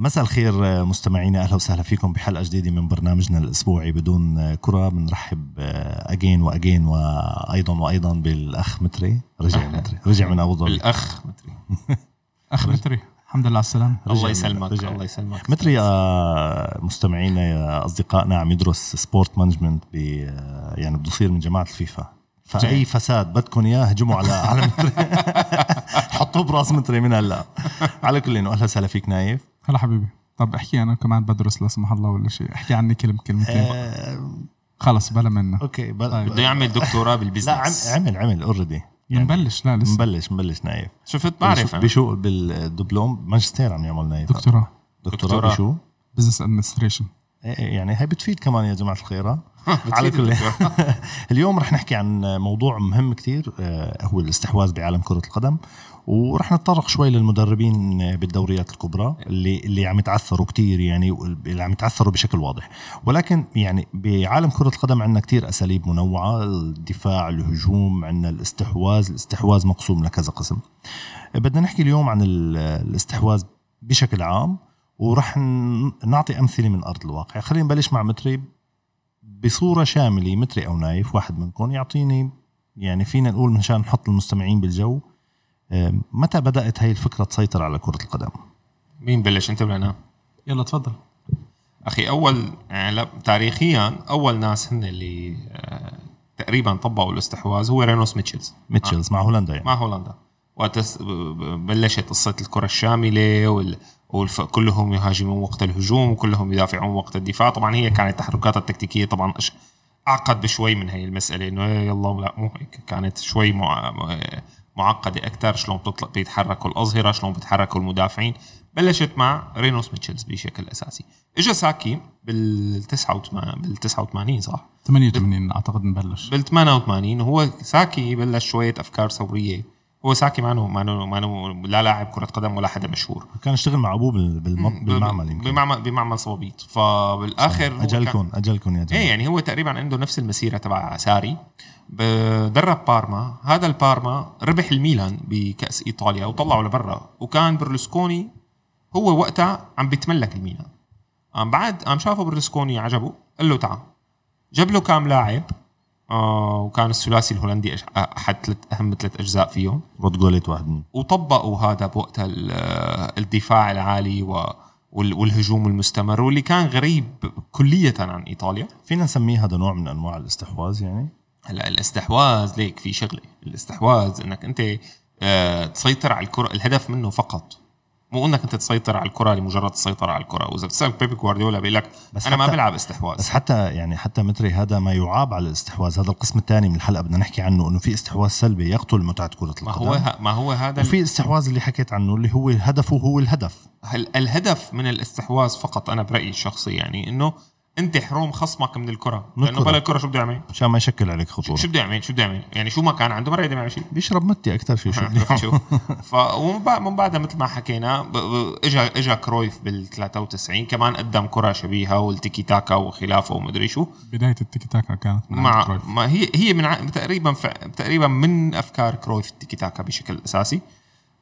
مساء الخير مستمعينا أهلا وسهلا فيكم بحلقة جديدة من برنامجنا الأسبوعي بدون كرة. بنرحب again و again وأيضا وأيضا بالأخ متري. رجع متري. رجع من أبو ظبي. الاخ متري. أخ متري. الحمد لله على السلامة. الله يسلمك رجع. الله يسلمك. متري يا مستمعينا يا أصدقائنا عم يدرس sport management ب يعني بده يصير من جماعة الفيفا. فأي فساد بدكم إياه هجموا على على متري. حطوه براس متري من هلأ. على كل إنه أهلا وسهلا فيك نايف. هلا حبيبي. طب احكي أنا كمان بدرس لا سمح الله ولا شيء. احكي عني كلمه كلمتين. آه خلص بلا منا okay طيب. بده يعمل دكتوراه بال business لا عمل عمل already يعني نبلش. لا لسه. نبلش نبلش نايف. شفت؟ بعرف بشو بالدبلوم ماجستير عم يعمل نايف. دكتوراه. دكتوراه بشو؟ business administration يعني هي بتفيد كمان يا جماعة الخير على كل اليوم رح نحكي عن موضوع مهم كتير هو الاستحواذ بعالم كرة القدم. ورح نتطرق شوي للمدربين بالدوريات الكبرى اللي اللي عم يتعثروا كتير يعني اللي عم يتعثروا بشكل واضح. ولكن يعني بعالم كرة القدم عندنا كتير أساليب منوعة الدفاع الهجوم عندنا الاستحواذ الاستحواذ مقسوم لكذا قسم. بدنا نحكي اليوم عن الاستحواذ بشكل عام ورح نعطي أمثلة من أرض الواقع. خلينا نبلش مع متري بصورة شاملة متري أو نايف واحد منكم. يعطيني يعني فينا نقول مشان نحط المستمعين بالجو متى بدأت هاي الفكرة تسيطر على كرة القدم؟ مين بلش؟ انت ولا أنا؟ يلا تفضل. أخي أول يعني تاريخيا أول ناس هن اللي آه تقريبا طبقوا الاستحواذ هو رينوس ميتشلز ميتشلز آه. مع هولندا يعني. مع هولندا. وقت بلشت قصة الكرة الشاملة وال وكلهم يهاجمون وقت الهجوم وكلهم يدافعون وقت الدفاع. طبعا هي كانت تحركاتها التكتيكية طبعا أعقد بشوي من هي المسألة إنه يلا لا مو هيك. كانت شوي معقدة أكثر شلون بيتحركوا الأظهرة شلون بيتحركوا المدافعين. بلشت مع رينوس ميتشلز بشكل أساسي. اجى ساكي بال 89 بال 89 صح؟ 88 أعتقد نبلش. بال 88 وهو ساكي بلش شوية أفكار ثورية. هو ساكي ما ما ما لا لاعب كرة قدم ولا حدا مشهور. كان يشتغل مع أبوه بالمعمل يمكن. بمعمل بمعمل صوابيط فبالآخر اجلكم أجلكم يا جماعة. إيه يعني هو تقريبا عنده نفس المسيرة تبع ساري. درب بارما. هذا البارما ربح الميلان بكأس إيطاليا وطلعه لبرا. وكان برلسكوني هو وقتها عم بيتملك الميلان. قام بعد قام شافه برلسكوني عجبه قال له تعال. جاب له كام لاعب. آه وكان الثلاثي الهولندي أحد ثلاث أهم ثلاث أجزاء فيهم. رد جوليت واحد وطبقوا هذا بوقتها الدفاع العالي و والهجوم المستمر واللي كان غريب كلية عن إيطاليا. فينا نسميه هذا نوع من أنواع الاستحواذ يعني؟ هلا الاستحواذ ليك في شغلة. الاستحواذ إنك أنت آه تسيطر على الكرة الهدف منه فقط. مو انك انت تسيطر على الكرة لمجرد السيطره على الكرة. وإذا بتسأل بيبي جوارديولا بيقول لك بس أنا ما بلعب استحواذ. بس حتى يعني حتى متري هذا ما يعاب على الاستحواذ. هذا القسم الثاني من الحلقة بدنا نحكي عنه إنه في استحواذ سلبي يقتل متعة كرة القدم. ما هو ما هو هذا وفي الاستحواذ اللي حكيت عنه اللي هو هدفه هو الهدف. الهدف من الاستحواذ فقط أنا برأيي الشخصي يعني إنه انت حروم خصمك من الكرة لأنه بلا الكرة شو بده يعمل؟ مشان ما يشكل عليك خطورة شو بده يعمل؟ شو بده يعمل؟ يعني شو ما كان عنده مرة يعمل شيء بيشرب متي أكثر شيء شو شو فمن بعدها مثل ما حكينا اجى اجى كرويف بال 93 كمان قدم كرة شبيهة والتيكي تاكا وخلافه ومدري شو بداية التيكي تاكا كانت مع كرويف. ما هي هي من تقريبا تقريبا من أفكار كرويف التيكي تاكا بشكل أساسي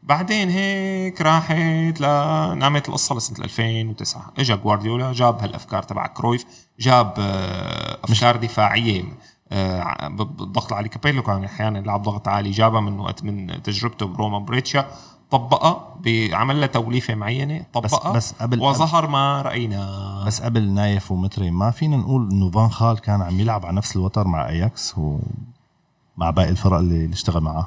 بعدين هيك راحت لنامت القصة لسنة 2009 اجى جوارديولا جاب هالأفكار تبع كرويف جاب آه، أفكار دفاعية آه، بالضغط العالي كابيلو كان أحيانا يلعب ضغط عالي جابها من وقت من تجربته بروما بريتشا طبقها بعمل لها توليفة معينة طبقها بس, بس قبل وظهر ما رأينا. بس قبل نايف ومتري ما فينا نقول إنه فان خال كان عم يلعب على نفس الوتر مع أياكس ومع باقي الفرق اللي اشتغل معاه.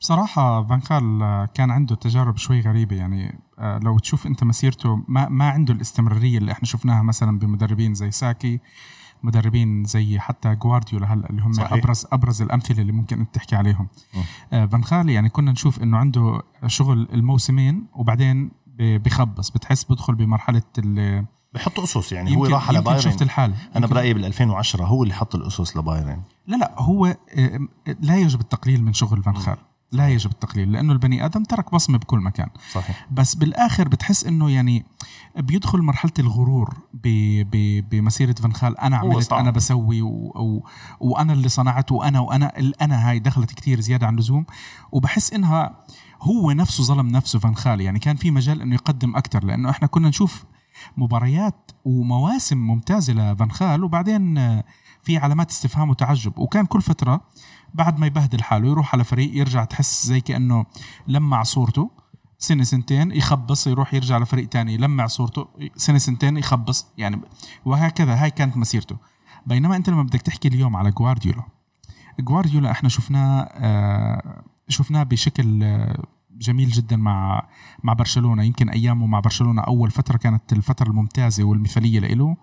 بصراحة فانكال كان عنده تجارب شوي غريبة. يعني آه، لو تشوف انت مسيرته ما, ما عنده الاستمرارية اللي إحنا شفناها مثلا بمدربين زي ساكي مدربين زي حتى جوارديولا هلأ اللي هم صحيح. أبرز أبرز الأمثلة اللي ممكن أنت تحكي عليهم. آه فان يعني كنا نشوف إنه عنده شغل الموسمين وبعدين بخبص بتحس بدخل بمرحلة بحط أسس يعني هو راح على بايرن شفت الحال. أنا برأيي بال 2010 هو اللي حط الأسس لبايرن. لا لا هو آه، لا يجب التقليل من شغل فان خال. لا يجب التقليل لأنه البني آدم ترك بصمة بكل مكان. صحيح. بس بالآخر بتحس إنه يعني بيدخل مرحلة الغرور ب ب بمسيرة فنخال أنا عملت. أنا بسوي و و وأنا اللي صنعت وأنا وأنا الانا هاي دخلت كتير زيادة عن اللزوم. وبحس إنها هو نفسه ظلم نفسه فنخال يعني كان في مجال إنه يقدم أكثر لأنه إحنا كنا نشوف مباريات ومواسم ممتازة لفنخال وبعدين في علامات استفهام وتعجب. وكان كل فترة بعد ما يبهدل حاله يروح على فريق يرجع تحس زي كأنه لمع صورته. سنة سنتين يخبص يروح يرجع لفريق تاني يلمع صورته. سنة سنتين يخبص يعني وهكذا هاي كانت مسيرته. بينما أنت لما بدك تحكي اليوم على جوارديولا جوارديولا إحنا شفناه آه شفناه بشكل آه جميل جدا مع مع برشلونة. يمكن أيامه مع برشلونة أول فترة كانت الفترة الممتازة والمثالية له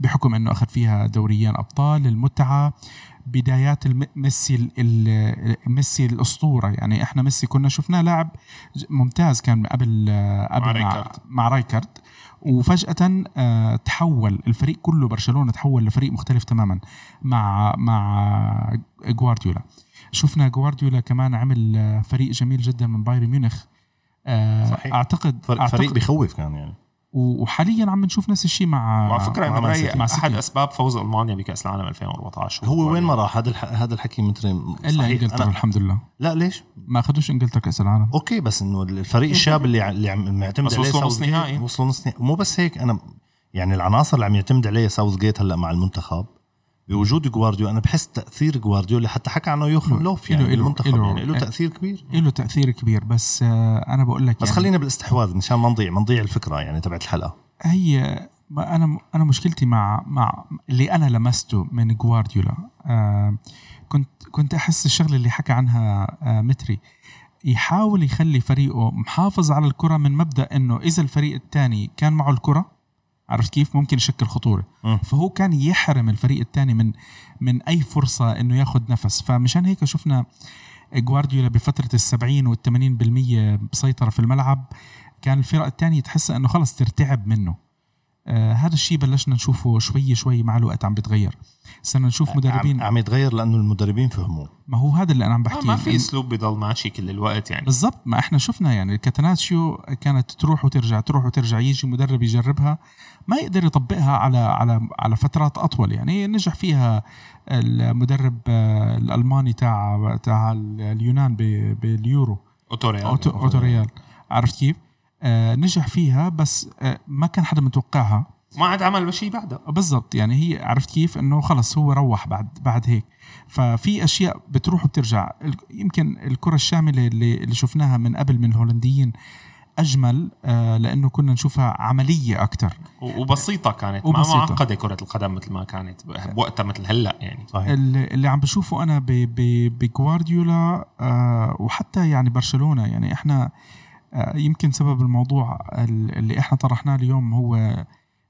بحكم إنه أخذ فيها دوريان أبطال المتعة. بدايات ميسي ميسي الأسطورة. يعني إحنا ميسي كنا شفناه لاعب ممتاز كان قبل آه، قبل مع رايكارد. مع رايكارد وفجأة آه، تحول الفريق كله برشلونة تحول لفريق مختلف تماما مع مع جوارديولا. شفنا جوارديولا كمان عمل آه، فريق جميل جدا من بايرن ميونخ. صحيح. اعتقد فريق, فريق أعتقد بيخوف كان يعني. وحاليا عم نشوف نفس الشيء مع وعلى فكرة مع سيتي. مع أحد. أسباب فوز ألمانيا بكأس العالم 2014 هو وين ما راح هذا الح... هذا الحكي متري إلا. إنجلترا أنا... الحمد لله لا ليش؟ ما أخذوش إنجلترا كأس العالم okay بس إنه الفريق الشاب اللي اللي عم معتمد بس عليه وصلوا نص نهائي. وصلوا نص نهائي مو بس هيك أنا يعني العناصر اللي عم يعتمد عليها ساوث جيت هلأ مع المنتخب بوجود جوارديولا أنا بحس تأثير جوارديولا حتى حكى عنه يوخن لوف يعني إله- بالمنتخب إله- يعني له. تأثير كبير له تأثير كبير بس آه، أنا بقول لك بس يعني خلينا بالاستحواذ مشان ما نضيع ما نضيع الفكرة يعني تبعت الحلقة هي أنا أنا مشكلتي مع مع اللي أنا لمسته من جوارديولا آه كنت كنت أحس الشغلة اللي حكى عنها آه متري يحاول يخلي فريقه محافظ على الكرة من مبدأ إنه إذا الفريق الثاني كان معه الكرة عرفت كيف؟ ممكن يشكل خطورة. فهو كان يحرم الفريق الثاني من من أي فرصة إنه ياخذ نفس. فمشان هيك شفنا جوارديولا بفترة السبعين والثمانين بالمية بسيطره في الملعب. كان الفرق الثانية تحس إنه خلص ترتعب منه. آه هذا الشيء بلشنا نشوفه شوي شوي مع الوقت عم بتغير. صرنا نشوف مدربين. عم, يتغير لأنه المدربين فهموا ما هو هذا اللي أنا عم آه، بحكي ما في أسلوب بضل ماشي كل الوقت يعني. بالضبط ما إحنا شفنا يعني ال catenaccio كانت تروح وترجع تروح وترجع يجي مدرب يجربها ما يقدر يطبقها على على على فترات أطول يعني. نجح فيها المدرب آه، الألماني تاع تاع اليونان ب- باليورو. أوتو ريهاجل. اوتو, أوتو ريهاجل عرفت كيف؟ آه نجح فيها بس آه ما كان حدا متوقعها. ما عاد عمل شيء بعدها. بالضبط. يعني هي عرفت كيف إنه خلص هو روح بعد بعد هيك. ففي أشياء بتروح وبترجع. يمكن الكرة الشاملة اللي, اللي شفناها من قبل من الهولنديين أجمل آه لأنه كنا نشوفها عملية أكثر و- وبسيطة كانت. وبسيطة. ما معقدة كرة القدم مثل ما كانت بوقتها مثل هلأ يعني. صحيح. اللي, اللي عم بشوفه أنا ب- ب- بجوارديولا آه وحتى يعني برشلونة. يعني إحنا آه يمكن سبب الموضوع ال- اللي إحنا طرحناه اليوم هو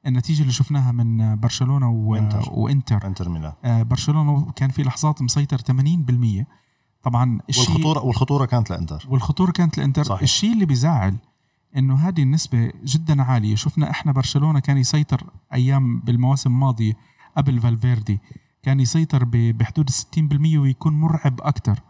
النتيجة اللي شفناها من برشلونة و- وإنتر. وإنتر. إنتر ميلان. آه برشلونة كان في لحظات مسيطر 80% طبعا الشيء والخطوره والخطورة كانت لإنتر. والخطورة كانت لانتر صحيح. الشيء اللي بيزعل إنه هذه النسبة جدا عالية. شفنا إحنا برشلونة كان يسيطر أيام بالمواسم الماضية قبل فالفيردي. كان يسيطر ب- بحدود ال 60% ويكون مرعب أكثر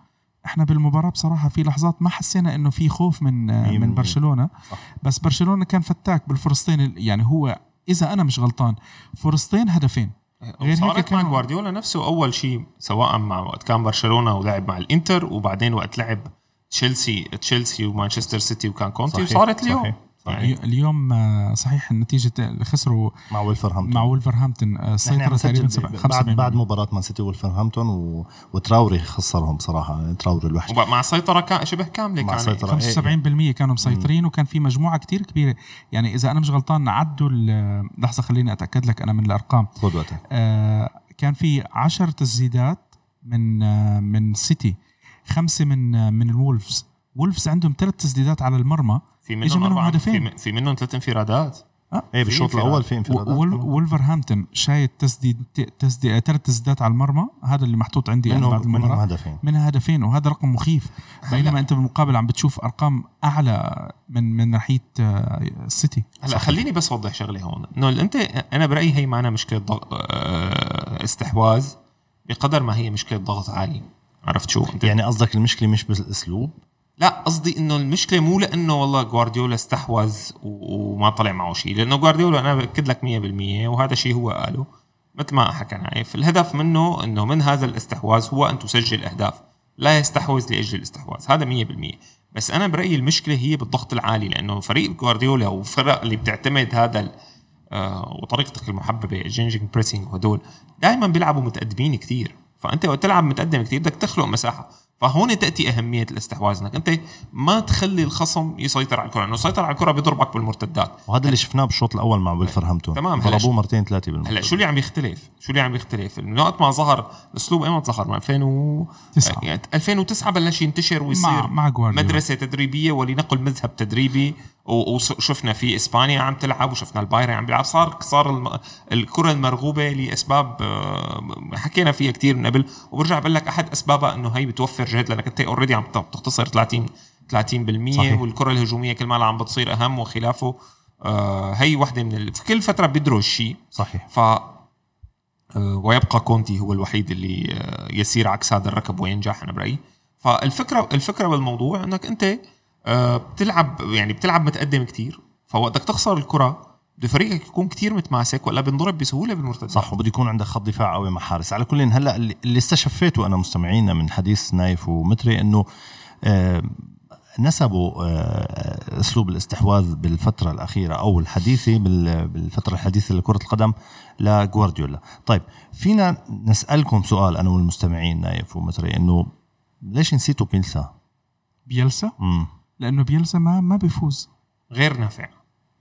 إحنا بالمباراة بصراحة في لحظات ما حسينا إنه في خوف من من. برشلونة. صح. بس برشلونة كان فتاك بالفرصتين ال- يعني هو إذا أنا مش غلطان. فرصتين هدفين. غير هيك صارت مع جوارديولا نفسه أول شيء سواء مع وقت كان برشلونة ولعب مع الإنتر وبعدين وقت لعب تشيلسي تشيلسي ومانشستر سيتي وكان كونتي صحيح، وصارت اليوم. صحيح، صحيح. يعني اليوم آه، صحيح النتيجة خسروا مع ويلفرهامبتون مع ولفرهامبتون آه، سيطرة تقريبا نسجل سبع- ب- 75 بعد بعد مباراة مان سيتي وولفرهامبتون و... وتراوري خسرهم بصراحه تراوري الوحش. ومع سيطرة كان شبه كاملة مع كان. سيطرة. 75% كانوا مسيطرين وكان في مجموعة كتير كبيرة. يعني إذا أنا مش غلطان عدوا ال- لحظة خليني أتأكد لك أنا من الأرقام. خذ وقتك. آه، كان في 10 تسديدات من آه، من سيتي. خمسة من آه، من الولفز وولفز عندهم ثلاث تسديدات على المرمى. في إجا منهم منهم أربعة هدفين. في, في منهم ثلاث انفرادات. إيه بالشوط. الأول في انفرادات. وول- وولفرهامبتون شايت تسديد تسديد ثلاث تسديدات على المرمى. هذا اللي محطوط عندي أنا بعد منهم منهم المباراه هدفين. منها هدفين وهذا رقم مخيف. بينما أنت بالمقابل عم بتشوف أرقام أعلى من من ناحية آه، السيتي هلا خليني بس اوضح شغلة هون. إنه أنت أنا برأيي هي معنا مشكلة ضغ... آه، استحواذ بقدر ما هي مشكلة ضغط عالي. عرفت شو؟ أنت يعني قصدك المشكلة مش بالأسلوب؟ لا قصدي إنه المشكلة مو لإنه والله جوارديولا استحوذ وما طلع معه شيء لإنه جوارديولا أنا باكد لك 100% وهذا شيء هو قاله مثل ما حكى نايف. الهدف منه إنه من هذا الاستحواذ هو أن تسجل أهداف لا يستحوذ لأجل الاستحواذ هذا 100% بس أنا برأيي المشكلة هي بالضغط العالي لإنه فريق جوارديولا وفرق اللي بتعتمد هذا آه، وطريقتك المحببة gegenpressing وهدول دائما بيلعبوا متقدمين كثير فأنت وقت تلعب متقدم كثير بدك تخلق مساحة. فهون تأتي أهمية الاستحواذ انك أنت ما تخلي الخصم يسيطر على الكرة لأنه يسيطر على الكرة بيضربك بالمرتدات وهذا اللي شفناه بالشوط الأول مع ولفرهامبتون تمام، ضربوه مرتين ثلاثة بالمرة هلا شو اللي عم بيختلف؟ شو اللي عم بيختلف؟ من وقت ما ظهر الاسلوب إيمتى ظهر؟ من 2000 و تسعة. يعني 2009 بلش ينتشر ويصير مع- مع. مدرسة تدريبية ولنقل مذهب تدريبي وشفنا في إسبانيا عم تلعب وشفنا البايرن عم بيلعب. صار صار الكرة المرغوبة لأسباب آه، حكينا فيها كثير من قبل وبرجع بقول لك أحد أسبابها إنه هي بتوفر جهد لأنك أنت اوريدي عم تختصر 30 30% صحيح. والكرة الهجومية كل ما عم بتصير أهم وخلافه. آه هي وحدة من ال... في كل فترة بيدروا شيء صحيح. ف آه، ويبقى كونتي هو الوحيد اللي يسير عكس هذا الركب وينجح أنا برأيي. فالفكرة الفكرة بالموضوع إنك أنت بتلعب يعني بتلعب متقدم كتير فوقتك تخسر الكرة بده فريقك يكون كتير متماسك ولا بنضرب بسهولة بالمرتدات صح وبده يكون عندك خط دفاع قوي مع حارس. على كل هلأ اللي استشفيته أنا مستمعينا من حديث نايف ومتري إنه آه، نسبوا آه، أسلوب الاستحواذ بالفترة الأخيرة أو الحديثه بال- بالفترة الحديثة لكرة القدم لجوارديولا. طيب فينا نسألكم سؤال أنا والمستمعين نايف ومتري إنه ليش نسيتوا بيلسا؟ بيلسا؟ امم لأنه بيلسا ما ما بيفوز. غير نافع.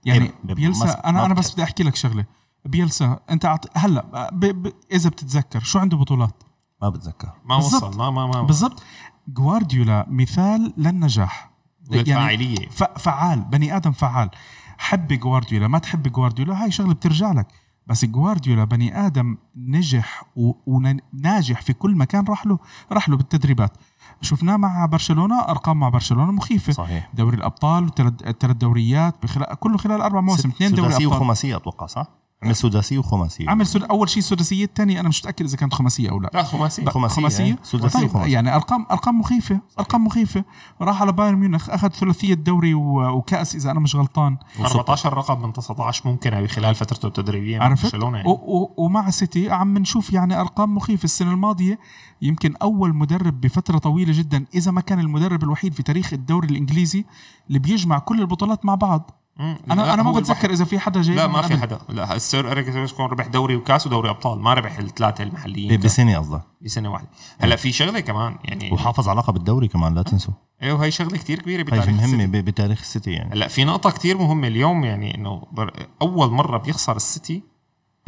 يعني بيلسا أنا أنا بس. بدي أحكي لك شغلة. بيلسا أنت عط... هلأ ب... ب... إذا بتتذكر شو عنده بطولات؟ ما بتذكر. ما بالضبط. وصل ما ما ما بالضبط. جوارديولا مثال للنجاح. والفاعلية. ف... فعال بني آدم فعال. حب جوارديولا ما تحب جوارديولا هاي شغلة بترجع لك. بس جوارديولا بني آدم نجح. وناجح في كل مكان راح له راح له بالتدريبات شفناه مع برشلونة أرقام مع برشلونة مخيفة صحيح. دوري الأبطال ثلاث دوريات بخلال كله خلال أربع مواسم اثنين دوري أبطال وخماسية أتوقع صح؟ عمل سداسية وخماسية عمل سد... أول شيء سداسيه الثانية أنا مش متأكد إذا كانت خماسية أو لا لا خماسي خماسية، خماسية إيه. سداسية طيب وخماسية. يعني ارقام أرقام مخيفة أرقام مخيفة راح على بايرن ميونخ أخذ ثلاثية دوري و... وكأس إذا أنا مش غلطان 14 رقم من 19 ممكن خلال فترته التدريبية مع عرفت برشلونة يعني. و... و... ومع سيتي عم نشوف يعني أرقام مخيفة السنة الماضية يمكن أول مدرب بفترة طويلة جدا إذا ما كان المدرب الوحيد في تاريخ الدوري الإنجليزي اللي بيجمع كل البطولات مع بعض. أنا لا، أنا ما بتذكر إذا في حدا جاي لا ما في حدا. لا السير أليكس فيرجسون ربح دوري وكاس ودوري أبطال ما ربح الثلاثة المحليين بسنة قصدك. بسنة واحدة. هلا في شغلة كمان يعني وحافظ على لقب الدوري كمان لا تنسوا. أيوه هي شغلة كتير كبيرة بتاريخ مهمة السيتي. ب- بتاريخ السيتي يعني. هلا في نقطة كتير مهمة اليوم يعني إنه بر... أول مرة بيخسر السيتي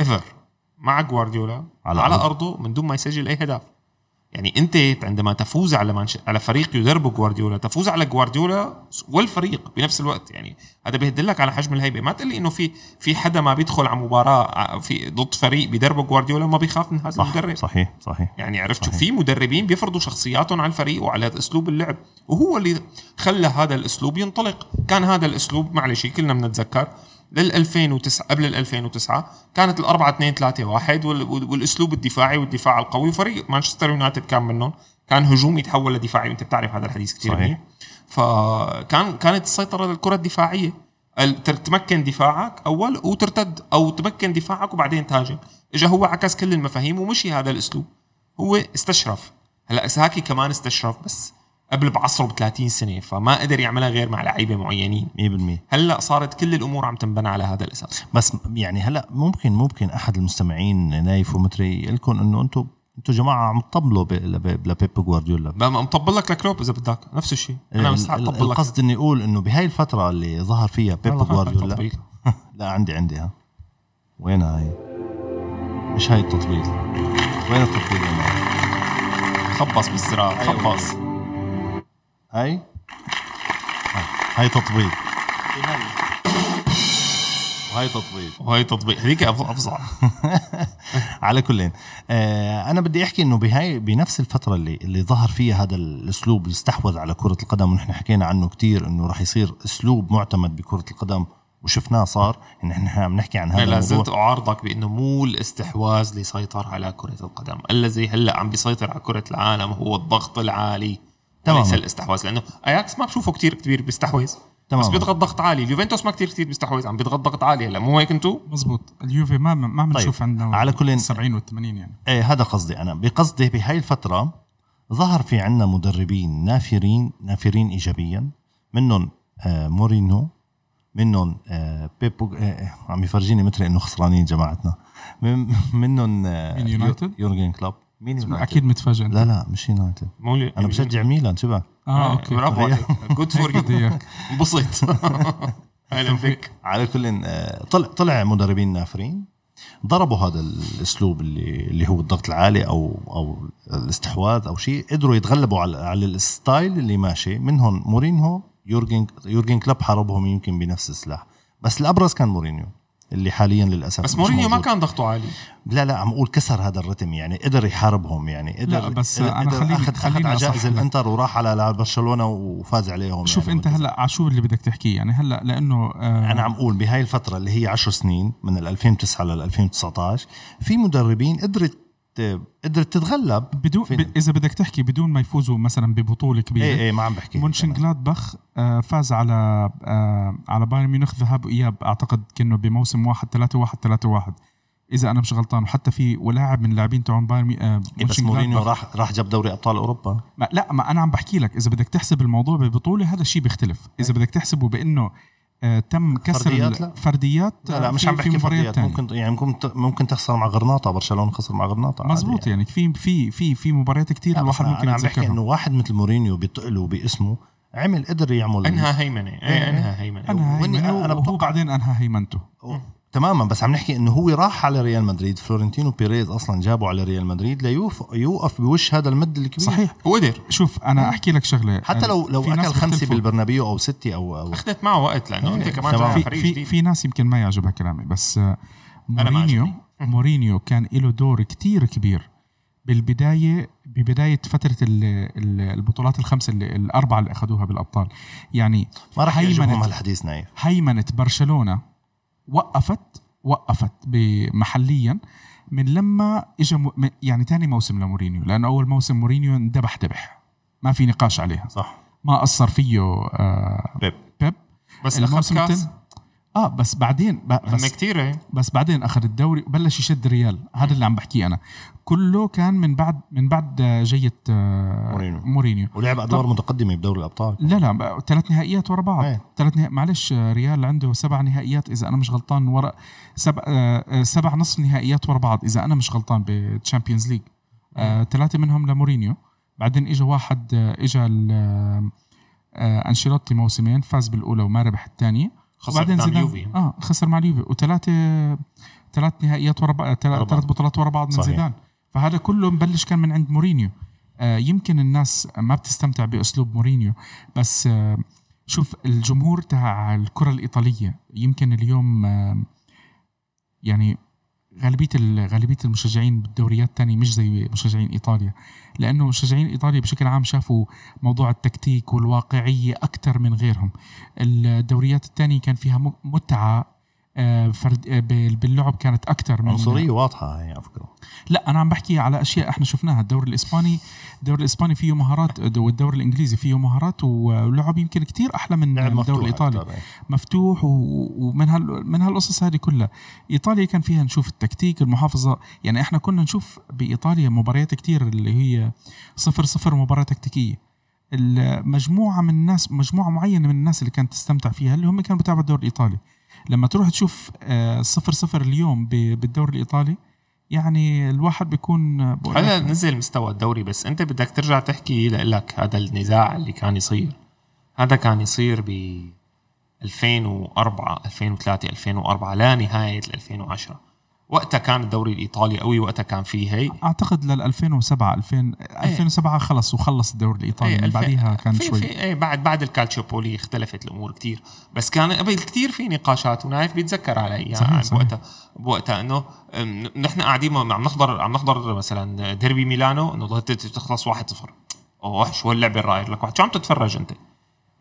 ever مع جوارديولا على على. أرضه من دون ما يسجل أي هدف. يعني انت عندما تفوز على منش... على فريق يدربه جوارديولا تفوز على جوارديولا والفريق بنفس الوقت. يعني هذا بيدلك على حجم الهيبة. ما تقول لي إنه في في حدا ما بيدخل على مباراة في ضد فريق بيدربه جوارديولا ما بيخاف من هذا صح المدرب. صحيح صحيح يعني عرفت شو في مدربين بيفرضوا شخصياتهم على الفريق وعلى أسلوب اللعب وهو اللي خلى هذا الأسلوب ينطلق. كان هذا الأسلوب معلش كلنا بنتذكر لل 2009 قبل ال 2009 كانت الأربعة 2 3 1 وال- وال- والأسلوب الدفاعي والدفاع القوي. وفريق مانشستر يونايتد كان منهم كان هجومي يتحول لدفاعي. وانت بتعرف هذا الحديث كثير صحيح. فكان كانت السيطرة للكرة الدفاعية. ال- تمكن دفاعك أول وترتد أو تمكن دفاعك وبعدين تهاجم. اجى هو عكس كل المفاهيم ومشي هذا الأسلوب. هو استشرف. هلأ ساكي كمان استشرف بس. قبل بعصره ب 30 سنة فما قدر يعملها غير مع لعيبة معينين. 100% هلأ صارت كل الأمور عم تنبنى على هذا الأساس. بس يعني هلأ ممكن ممكن أحد المستمعين نايف ومتري يقول لكم إنه أنتم أنتم جماعة عم تطبلوا لبيب جوارديولا. بقى مطبل لك لكلوب إذا بدك. نفس الشيء أنا مستعد اطبل لك. القصد إني أقول إنه بهاي الفترة اللي ظهر فيها بيب جوارديولا. لا عندي عندي ها. وينها هاي؟ مش هاي التطبيل؟ وين التطبيل هنا؟ خبص بالزرار أيوة. خبص. هاي؟ هاي- تطبيل وهاي تطبيل وهي تطبيق. هذيك أفظع. على كل آه أنا بدي أحكي إنه بهاي بنفس الفترة اللي اللي ظهر فيها هذا الأسلوب اللي استحوذ على كرة القدم ونحن حكينا عنه كتير إنه راح يصير أسلوب معتمد بكرة القدم وشفناه صار إن إحنا عم نحكي عن هذا لا زلت أعارضك بإنه مو الاستحواذ اللي سيطر على كرة القدم، الذي هلأ عم بيسيطر على كرة العالم هو الضغط العالي. تماماً. وليس الاستحواذ لأنه اياكس ما بشوفه كتير كبير بيستحوذ بس تماماً. بيضغط ضغط عالي، اليوفنتوس ما كتير كتير بيستحوذ عم بيضغط ضغط عالي هلا. مو هيك انتو؟ مزبوط. اليوفي ما ما بنشوف طيب. عندنا على كل- 70 وال 80 يعني. إيه هذا قصدي أنا. بقصدي بهاي الفترة ظهر في عنا مدربين نافرين نافرين ايجابيا. منهم آه مورينيو منهم آه بيبو آه عم يفرجيني مثل إنه خسرانين جماعتنا. من- منهم آه؟ يورجن كلوب. مين يونايتد؟ أكيد متفاجئ. لا لا مش يونايتد مو لي- أنا بشجع ميلان شبك آه okay. برافو عليك. good for you انبسط أهلا فيك. على كل آه، طلع طلع مدربين نافرين. ضربوا هذا الأسلوب اللي اللي هو الضغط العالي أو أو الاستحواذ أو شيء. قدروا يتغلبوا على على ال style اللي ماشي. منهم مورينهو يورجن يورجن كلوب حاربهم يمكن بنفس السلاح. بس الأبرز كان مورينيو. اللي حاليا للأسف بس مورينيو ما. كان ضغطه عالي لا لا عم أقول كسر هذا الرتم يعني قدر يحاربهم يعني قدر لا، بس قدر أنا خليني- اخذ خليني على جائزة. الإنتر وراح على برشلونة وفاز عليهم شوف يعني انت هلأ على شو اللي بدك تحكيه يعني هلأ لأنه آه أنا عم أقول بهاي الفترة اللي هي 10 سنين من ال 2009 لل 2019 في مدربين قدرت قدرت تتغلب بدون؟ ب... إذا بدك تحكي بدون ما يفوزوا مثلا ببطولة كبيرة. إيه إيه ما عم بحكي. مونشن جلادباخ آه فاز على آه على بايرن ميونخ ذهاب واياب أعتقد كأنه بموسم واحد 3 1 3 1 إذا أنا مش غلطان وحتى في ولاعب من اللاعبين تبعون بايرن آه إيه بس مورينيو. راح راح جاب دوري أبطال أوروبا. ما لا ما أنا عم بحكي لك إذا بدك تحسب الموضوع ببطولة هذا الشيء بيختلف. إذا بدك تحسبه بأنه تم كسر فرديات لا. فرديات لا لا آه، مش عم بحكي فرديات تانية. ممكن يعني ممكن ممكن تخسر مع غرناطة برشلونة خسر مع غرناطة مزبوط يعني في في في في مباريات بس الواحد ممكن أنا عم بحكي إنه واحد مثل مورينيو بتقله وباسمه عمل قدر يعمل أنهى هيمنة إيه أنهى هيمنة. أنا وإني- هيمنة أنا وهو بتوقع- بعدين أنهى هيمنته. تماما بس عم نحكي إنه هو راح على ريال مدريد. فلورنتينو بيريز أصلا جابه على ريال مدريد ليوقف يوقف بوش هذا المد الكبير. صحيح. هو قدر. شوف أنا أحكي لك شغلة. حتى لو لو أكل خمسة. بالبرنابيو أو ستة أو أو أخذت معه وقت لأنه أنت كمان في في, في ناس يمكن ما يعجبها كلامي بس آه، مورينيو. مورينيو كان له دور كتير كبير بالبداية ببداية فترة ال- ال- البطولات الخمسة اللي الأربعة اللي أخذوها بالأبطال. يعني ما راح يعجبهم هالحديث نايف. هيمنة برشلونة وقفت وقفت محليا من لما اجى يعني تاني موسم لمورينيو لأنه أول موسم مورينيو اندبح دبح. ما في نقاش عليها. صح. ما أثر فيه آه Pep. Pep. بس اخذ الموسم كاس؟ التاني آه بس بعدين بس كثير إيه. بس بعدين أخذ الدوري وبلش يشد ريال. هذا اللي عم بحكيه أنا. كله كان من بعد من بعد آه، جيه آه، مورينيو. مورينيو. ولعب أدوار متقدمة بدوري الأبطال لا لا ثلاث نهائيات ورا بعض. إيه. ثلاث نها... معلش آه، ريال عنده سبع نهائيات إذا أنا مش غلطان ورا سبع سبع نصف نهائيات ورا بعض إذا أنا مش غلطان بال Champions League. آه، ثلاثة منهم لمورينيو. بعدين اجى واحد اجى أنشيلوتي موسمين فاز بالأولى وما ربح الثانية. خسر وبعدين قدام زيدان يوفي. آه خسر مع اليوفي وثلاثه ثلاث نهائيات ورا بعض ثلاث. بطولات ورا بعض من صحيح. زيدان فهذا كله مبلش كان من عند مورينيو آه يمكن الناس ما بتستمتع بأسلوب مورينيو بس آه شوف الجمهور تاع الكرة الإيطالية يمكن اليوم آه يعني غالبية ال- غالبية المشجعين بالدوريات الثانية مش زي مشجعين إيطاليا لأنه مشجعين إيطاليا بشكل عام شافوا موضوع التكتيك والواقعية أكثر من غيرهم. الدوريات الثانية كان فيها متعة فرد آه، بال- باللعب كانت أكثر من عنصرية واضحة هي على فكرة. لا أنا عم بحكي على أشياء إحنا شفناها. الدوري الاسباني الدوري الإسباني فيه مهارات والدوري الإنجليزي فيه مهارات ولعب يمكن كتير أحلى من الدوري الإيطالي. أكتر، إيه. مفتوح ومن هال من هالقصص هذه كلها. إيطاليا كان فيها نشوف التكتيك المحافظة. يعني إحنا كنا نشوف بإيطاليا مباريات كتير اللي هي صفر صفر مباراة تكتيكية. المجموعه من الناس مجموعة معينة من الناس اللي كانت تستمتع فيها اللي هم كانوا بتابعوا الدوري الإيطالي. لما تروح تشوف آه، صفر صفر اليوم بالدوري الإيطالي يعني الواحد بيكون آه، هلا نزل مستوى الدوري بس أنت بدك ترجع تحكي لك هذا النزاع اللي كان يصير. هذا كان يصير ب 2004 2003 2004 لا نهاية 2010 وقتها كان الدوري الإيطالي قوي وقتها كان فيه هي. أعتقد لل 2007 2000 2007 خلص وخلص الدوري الإيطالي من ألفين- بعديها كان في شوي. في إيه بعد بعد الكالتشوبولي اختلفت الأمور كتير. بس كان قبل كتير في نقاشات ونايف بيتذكر علي يعني صحيح، صحيح. بوقتها بوقتها إنه نحن قاعدين عم نحضر عم نحضر مثلا ديربي ميلانو إنه تخلص 1-0 أوه شو هاللعبه الرائعه لك واحد. شو عم تتفرج أنت؟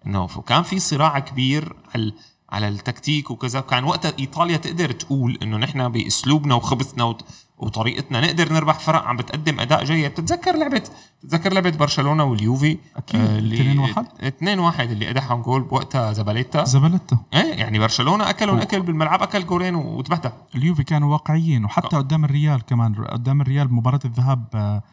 إنه كان في صراع كبير على على التكتيك وكذا. كان وقتها إيطاليا تقدر تقول إنه نحن بأسلوبنا وخبثنا وط- وطريقتنا نقدر نربح فرق عم بتقدم أداء جيد. بتتذكر لعبه بتتذكر لعبة برشلونة واليوفي. آه، اللي 2-1. 2 1 اللي اداهم جول بوقتها زباليتا. زبلته إيه يعني برشلونة اكلوا اكل بالملعب أكل جولين وتبهدل. اليوفي كانوا واقعيين وحتى قدام الريال كمان قدام الريال مباراة الذهاب آه،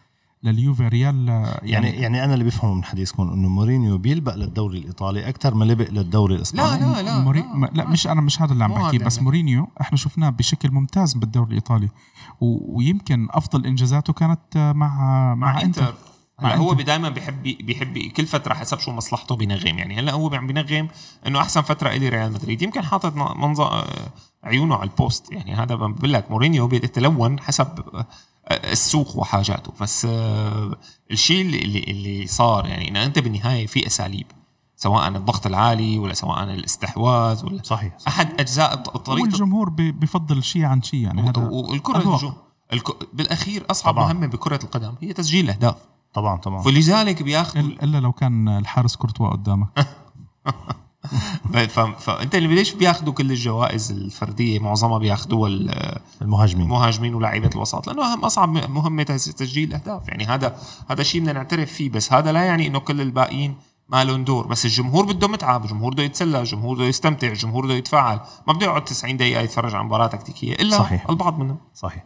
لليوفي ريال آه، يعني يعني أنا اللي بفهمه من حديثكم إنه مورينيو بيلبق للدوري الإيطالي أكثر ما لبق للدوري الإسباني. لا لا لا, موري... لا, لا, لا. مش أنا مش هذا اللي عم بحكيه بس يعني. مورينيو إحنا شفناه بشكل ممتاز بالدوري الإيطالي و... ويمكن أفضل إنجازاته كانت آه، مع مع, مع إنتر. مع هلا هو. دائما بيحب بيحب كل فترة حسب شو مصلحته بينغم يعني هلا هو عم بينغم إنه أحسن فترة إلي ريال مدريد. يمكن حاطط منظر عيونه على البوست. يعني هذا بقول لك مورينيو بيتلون حسب آه، السوق وحاجاته بس آه، الشيء اللي اللي- صار يعني انه أنت بالنهاية في أساليب سواء الضغط العالي ولا سواء الاستحواذ ولا صحيح أحد أجزاء الطريقة والجمهور بفضل شيء عن شيء يعني هذا والكرة. الهجوم. بالأخير أصعب طبعاً. مهمة بكرة القدم هي تسجيل الأهداف طبعا طبعا فلذلك بياخذوا إلا إلا لو كان الحارس كورتوا قدامك. فانت اللي ليش بياخذوا كل الجوائز الفردية؟ معظمها بياخذوها ال- المهاجمين. المهاجمين ولاعيبة الوسط لأنه اهم أصعب مهمة تس- تسجيل الاهداف يعني هذا هذا شيء بدنا نعترف فيه بس هذا لا يعني إنه كل الباقيين ما لهم دور. بس الجمهور بده متعه الجمهور بده يتسلى الجمهور بده يستمتع الجمهور بده يتفاعل. ما بده يقعد 90 دقيقة يتفرج على مباراة تكتيكية إلا صحيح. البعض منهم. صحيح.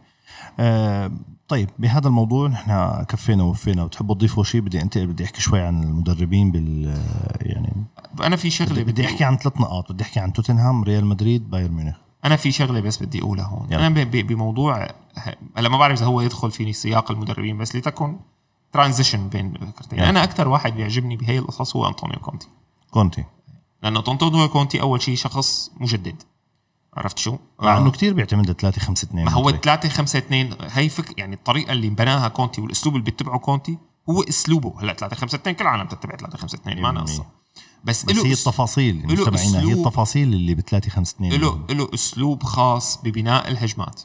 آه طيب بهذا الموضوع نحن كفينا ووفينا وتحبوا تضيفوا شيء؟ بدي انت بدي أحكي شوي عن المدربين بال يعني أنا في شغلة بدي أحكي عن ثلاث نقاط بدي أحكي عن توتنهام ريال مدريد بايرن ميونخ. أنا في شغلة بس بدي أقولها هون. يلا. أنا بموضوع هلا ما بعرف إذا هو يدخل في سياق المدربين بس لتكن transition بين فكرتين يلا. أنا أكثر واحد بيعجبني بهي القصص هو أنطونيو كونتي. كونتي. لأنه أنطونيو كونتي أول شيء شخص مجدد. عرفت شو؟ مع آه. انه كثير بيعتمد 3 5 2 ما هو 3 5 2 هي فك يعني الطريقة اللي بناها كونتي والأسلوب اللي بيتبعه كونتي هو أسلوبه هلأ 3 5 2 كل العالم تتبع 3 5 2 ما ناقصه بس, بس هي التفاصيل مستمعينا هي. التفاصيل اللي ب 3 5 2 له له أسلوب خاص ببناء الهجمات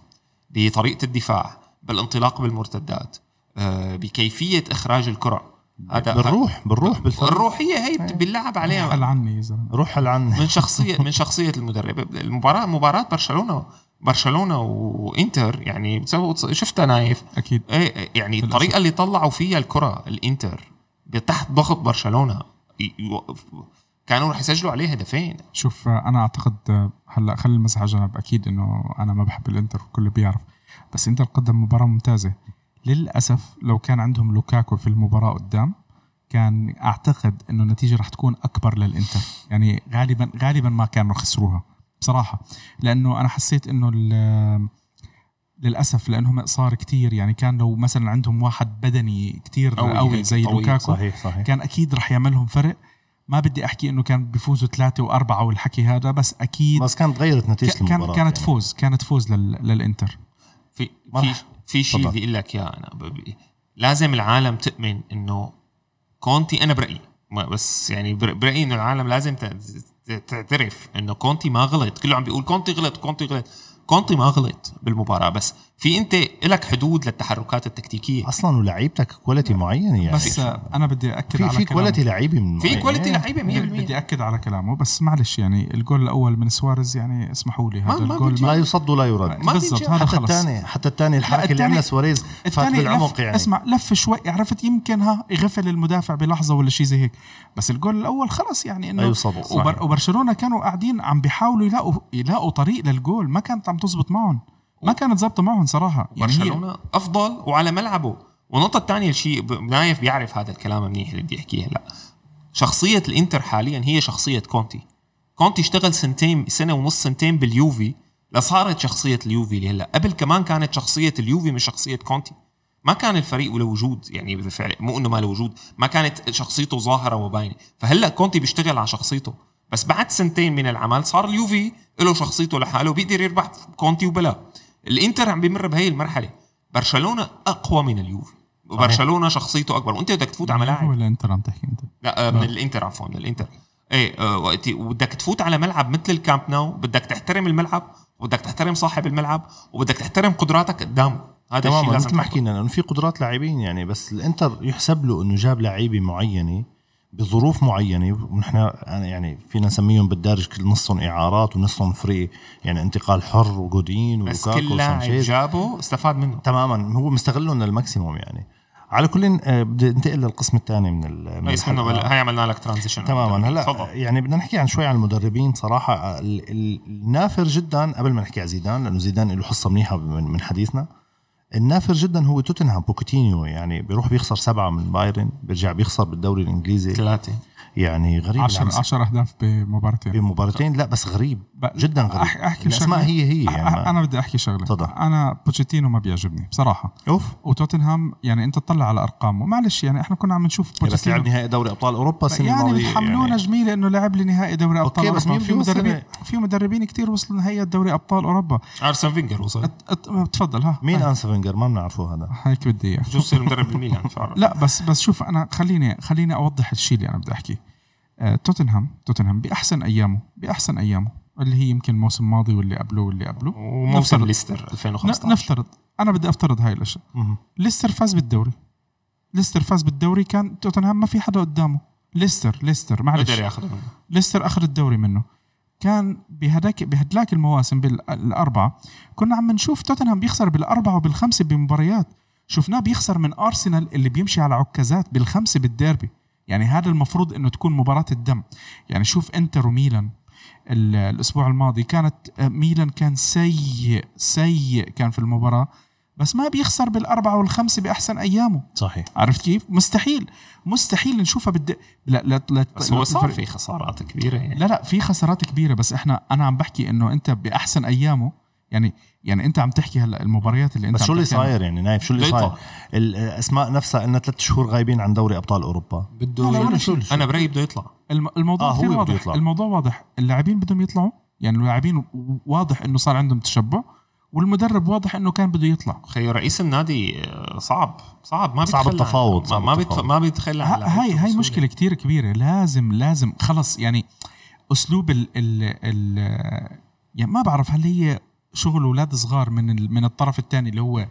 بطريقة الدفاع بالانطلاق بالمرتدات آه، بكيفية إخراج الكرة هذا بالروح بالروح بالفرق الروحية هي بت- باللعب عليها. قال عني يا زلمة. روح هل عن من شخصية من شخصية المدرب. المباراة مباراة برشلونة برشلونة وإنتر يعني شفتها نايف أكيد. إيه يعني الطريقة اللي طلعوا فيها الكرة الإنتر تحت ضغط برشلونة. كانوا رح يسجلوا عليه هدفين. شوف أنا أعتقد هلأ خلي المزح على جنب. أكيد إنه أنا ما بحب الإنتر والكل بيعرف. بس إنتر قدم مباراة ممتازة. للأسف لو كان عندهم لوكاكو في المباراة قدام كان أعتقد إنه النتيجة رح تكون أكبر للإنتر. يعني غالبا غالبا ما كانوا خسروها بصراحة. لأنه أنا حسيت إنه ال- للأسف لأنهم صار كتير. يعني كان لو مثلا عندهم واحد بدني كتير قوي قوي هيك، زي لوكاكو صحيح صحيح. كان أكيد رح يعملهم فرق. ما بدي أحكي إنه كان بيفوزوا ثلاثة وأربعة والحكي هذا بس أكيد بس كانت غيرت نتيجة كان المباراة كانت يعني. فوز كانت فوز لل... للإنتر. في في. في شيء. بدي أقول لك اياه أنا لازم العالم تؤمن إنه كونتي أنا برأيي بس يعني بر- برأيي إنه العالم لازم تعترف إنه كونتي ما غلط كله عم بيقول كونتي غلط كونتي غلط كونتي ما غلط بالمباراة بس في انت لك حدود للتحركات التكتيكية أصلا ولعيبتك quality معينه يعني بس أنا بدي أكد في على في كلامه. quality لعيبه من في. quality. لعيبه 100% بدي أكد على كلامه بس معلش يعني الجول الأول من سواريز يعني اسمحوا لي ما- هذا ما الجول بيجي. لا يصد ولا يرد ما بالضبط. هذا حتى خلص الثاني حتى الثاني الحركه اللي عملها سواريز فات الثاني بالعمق يعني اسمع لف شوي عرفت يمكن ها يغفل المدافع بلحظة ولا شيء زي هيك بس الجول الأول خلص يعني إنه لا يصد، صحيح. وبر وبرشلونة كانوا قاعدين عم بيحاولوا يلاقوا يلاقوا طريق للجول ما كانت عم تزبط معهم ما كانت ظابطة معهم صراحة. يعني هي أفضل وعلى ملعبه. والنقطة الثانية الشيء ب- نايف بيعرف هذا الكلام منيح اللي بدي أحكيه هلا. شخصية الإنتر حاليا هي شخصية كونتي. كونتي اشتغل سنتين سنة ونص سنتين باليوفي. لصارت شخصية اليوفي اللي هلا. قبل كمان كانت شخصية اليوفي مش شخصية كونتي. ما كان الفريق له وجود. يعني بالفعل مو إنه ما له وجود. ما كانت شخصيته ظاهرة وباينة. فهلا كونتي بيشتغل على شخصيته. بس بعد سنتين من العمل صار اليوفي له شخصيته لحاله بيقدر يربح كونتي وبلا. الانتر عم بيمر بهي المرحلة. برشلونة أقوى من اليوفي. وبرشلونة شخصيته أكبر. وأنت بدك تفوت على ملاعب ولا انت عم تحكي أنت. لا آه، من الانتر عفوا من الانتر. إيه آه، وقت وبدك تفوت على ملعب مثل الكامب نو بدك تحترم الملعب وبدك تحترم صاحب الملعب وبدك تحترم قدراتك قدام. هذا الشيء مثل ما. حكينا لأنه في قدرات لاعبين يعني بس الانتر يحسب له إنه جاب لعيبة معينة بظروف معينة ونحن يعني فينا نسميهم بالدارج كل نصهم إعارات ونصهم free يعني انتقال حر وجودين بس كل لاعب. جابه استفاد منه. تماما هو مستغلهم لل maximum يعني. على كل آه، بدي انتقل للقسم الثاني من ال- من. بال... هاي عملنا لك transition تماما هلأ يعني بدنا نحكي عن شوي عن المدربين صراحة. ال- ال- النافر جدا قبل ما نحكي عن زيدان لأنه زيدان له حصة منيحة من من حديثنا. النافر جدا هو توتنهام بوتشيتينو يعني بيروح بيخسر سبعة من بايرن بيرجع بيخسر بالدوري الإنجليزي. ثلاثة. يعني غريب 10 الأمس. 10 أهداف بمباراتين. بمباراتين؟ لا بس غريب. جدا غريب. أح- أحكي الأسماء شغلة. هي هي يعني أنا بدي أحكي شغلة. تفضل. أنا بوتشيتينو ما بيعجبني بصراحة. أوف. وتوتنهام يعني أنت تطلع على أرقامه. معلش يعني إحنا كنا عم نشوف بس لعب بوتشيتينو نهائي دوري أبطال أوروبا السنة يعني. الماضيه بتحملونا جميلة إنه لعب لي نهائي دوري أبطال okay، بس اوروبا مين في مدربين في مدربين كتير وصلوا نهائي دوري أبطال أوروبا. أرسن فينجر وصل. تفضل ها. مين انسا فينجر؟ ما بنعرفه هذا. هيك بدي إياه. يصير مدرب الميلان. لا بس بس شوف أنا خليني خليني أوضح الشيء اللي أنا بدي أحكيه. توتنهام توتنهام بأحسن أيامه بأحسن أيامه. اللي هي يمكن الموسم الماضي واللي قبله واللي قبله. وموسم. ليستر ن- 2015 نفترض أنا بدي أفترض هاي الأشياء. ليستر فاز بالدوري. ليستر فاز بالدوري كان توتنهام ما في حدا قدامه. ليستر ليستر معلش. قدر ياخذه منه. ليستر أخذ الدوري منه. كان بهداك بهدلاك المواسم بالاربعه كنا عم نشوف توتنهام بيخسر بالأربعة وبالخمسة بمباريات. شفناه بيخسر من أرسنال اللي بيمشي على عكازات بالخمسة بالديربي. يعني هذا المفروض إنه تكون مباراة الدم. يعني شوف إنتر وميلان ال- الأسبوع الماضي كانت آه، ميلان كان سيء سيء كان في المباراة بس ما بيخسر بالأربعة والخمسة بأحسن أيامه. صحيح. عرفت كيف؟ مستحيل مستحيل نشوفها بالد... لا لا لا بس هو صار في خسارات كبيرة يعني. لا لا في خسارات كبيرة بس إحنا أنا عم بحكي إنه أنت بأحسن أيامه يعني يعني انت عم تحكي هلا المباريات اللي انت بس شو اللي. صاير يعني نايف؟ شو اللي بده صاير؟ يطلع. الأسماء نفسها إنها ثلاث شهور غايبين عن دوري أبطال أوروبا. بده لا، لا، ولا شو- شيء. أنا برأيي بده يطلع. الم... الموضوع آه، هو كثير واضح. يطلع. الموضوع واضح. اللاعبين بدهم يطلعوا. يعني اللاعبين واضح إنه صار عندهم تشبع. والمدرب واضح إنه كان بده يطلع. خيو رئيس النادي آه، صعب. صعب. ما صعب التفاوض، ما- صعب ما التفاوض. ما بيتخلى عن هاي هاي. مشكلة كتير كبيرة. لازم لازم خلص. يعني أسلوب ال ال ال يعني ما بعرف هل هي شغل أولاد صغار من من الطرف الثاني اللي هو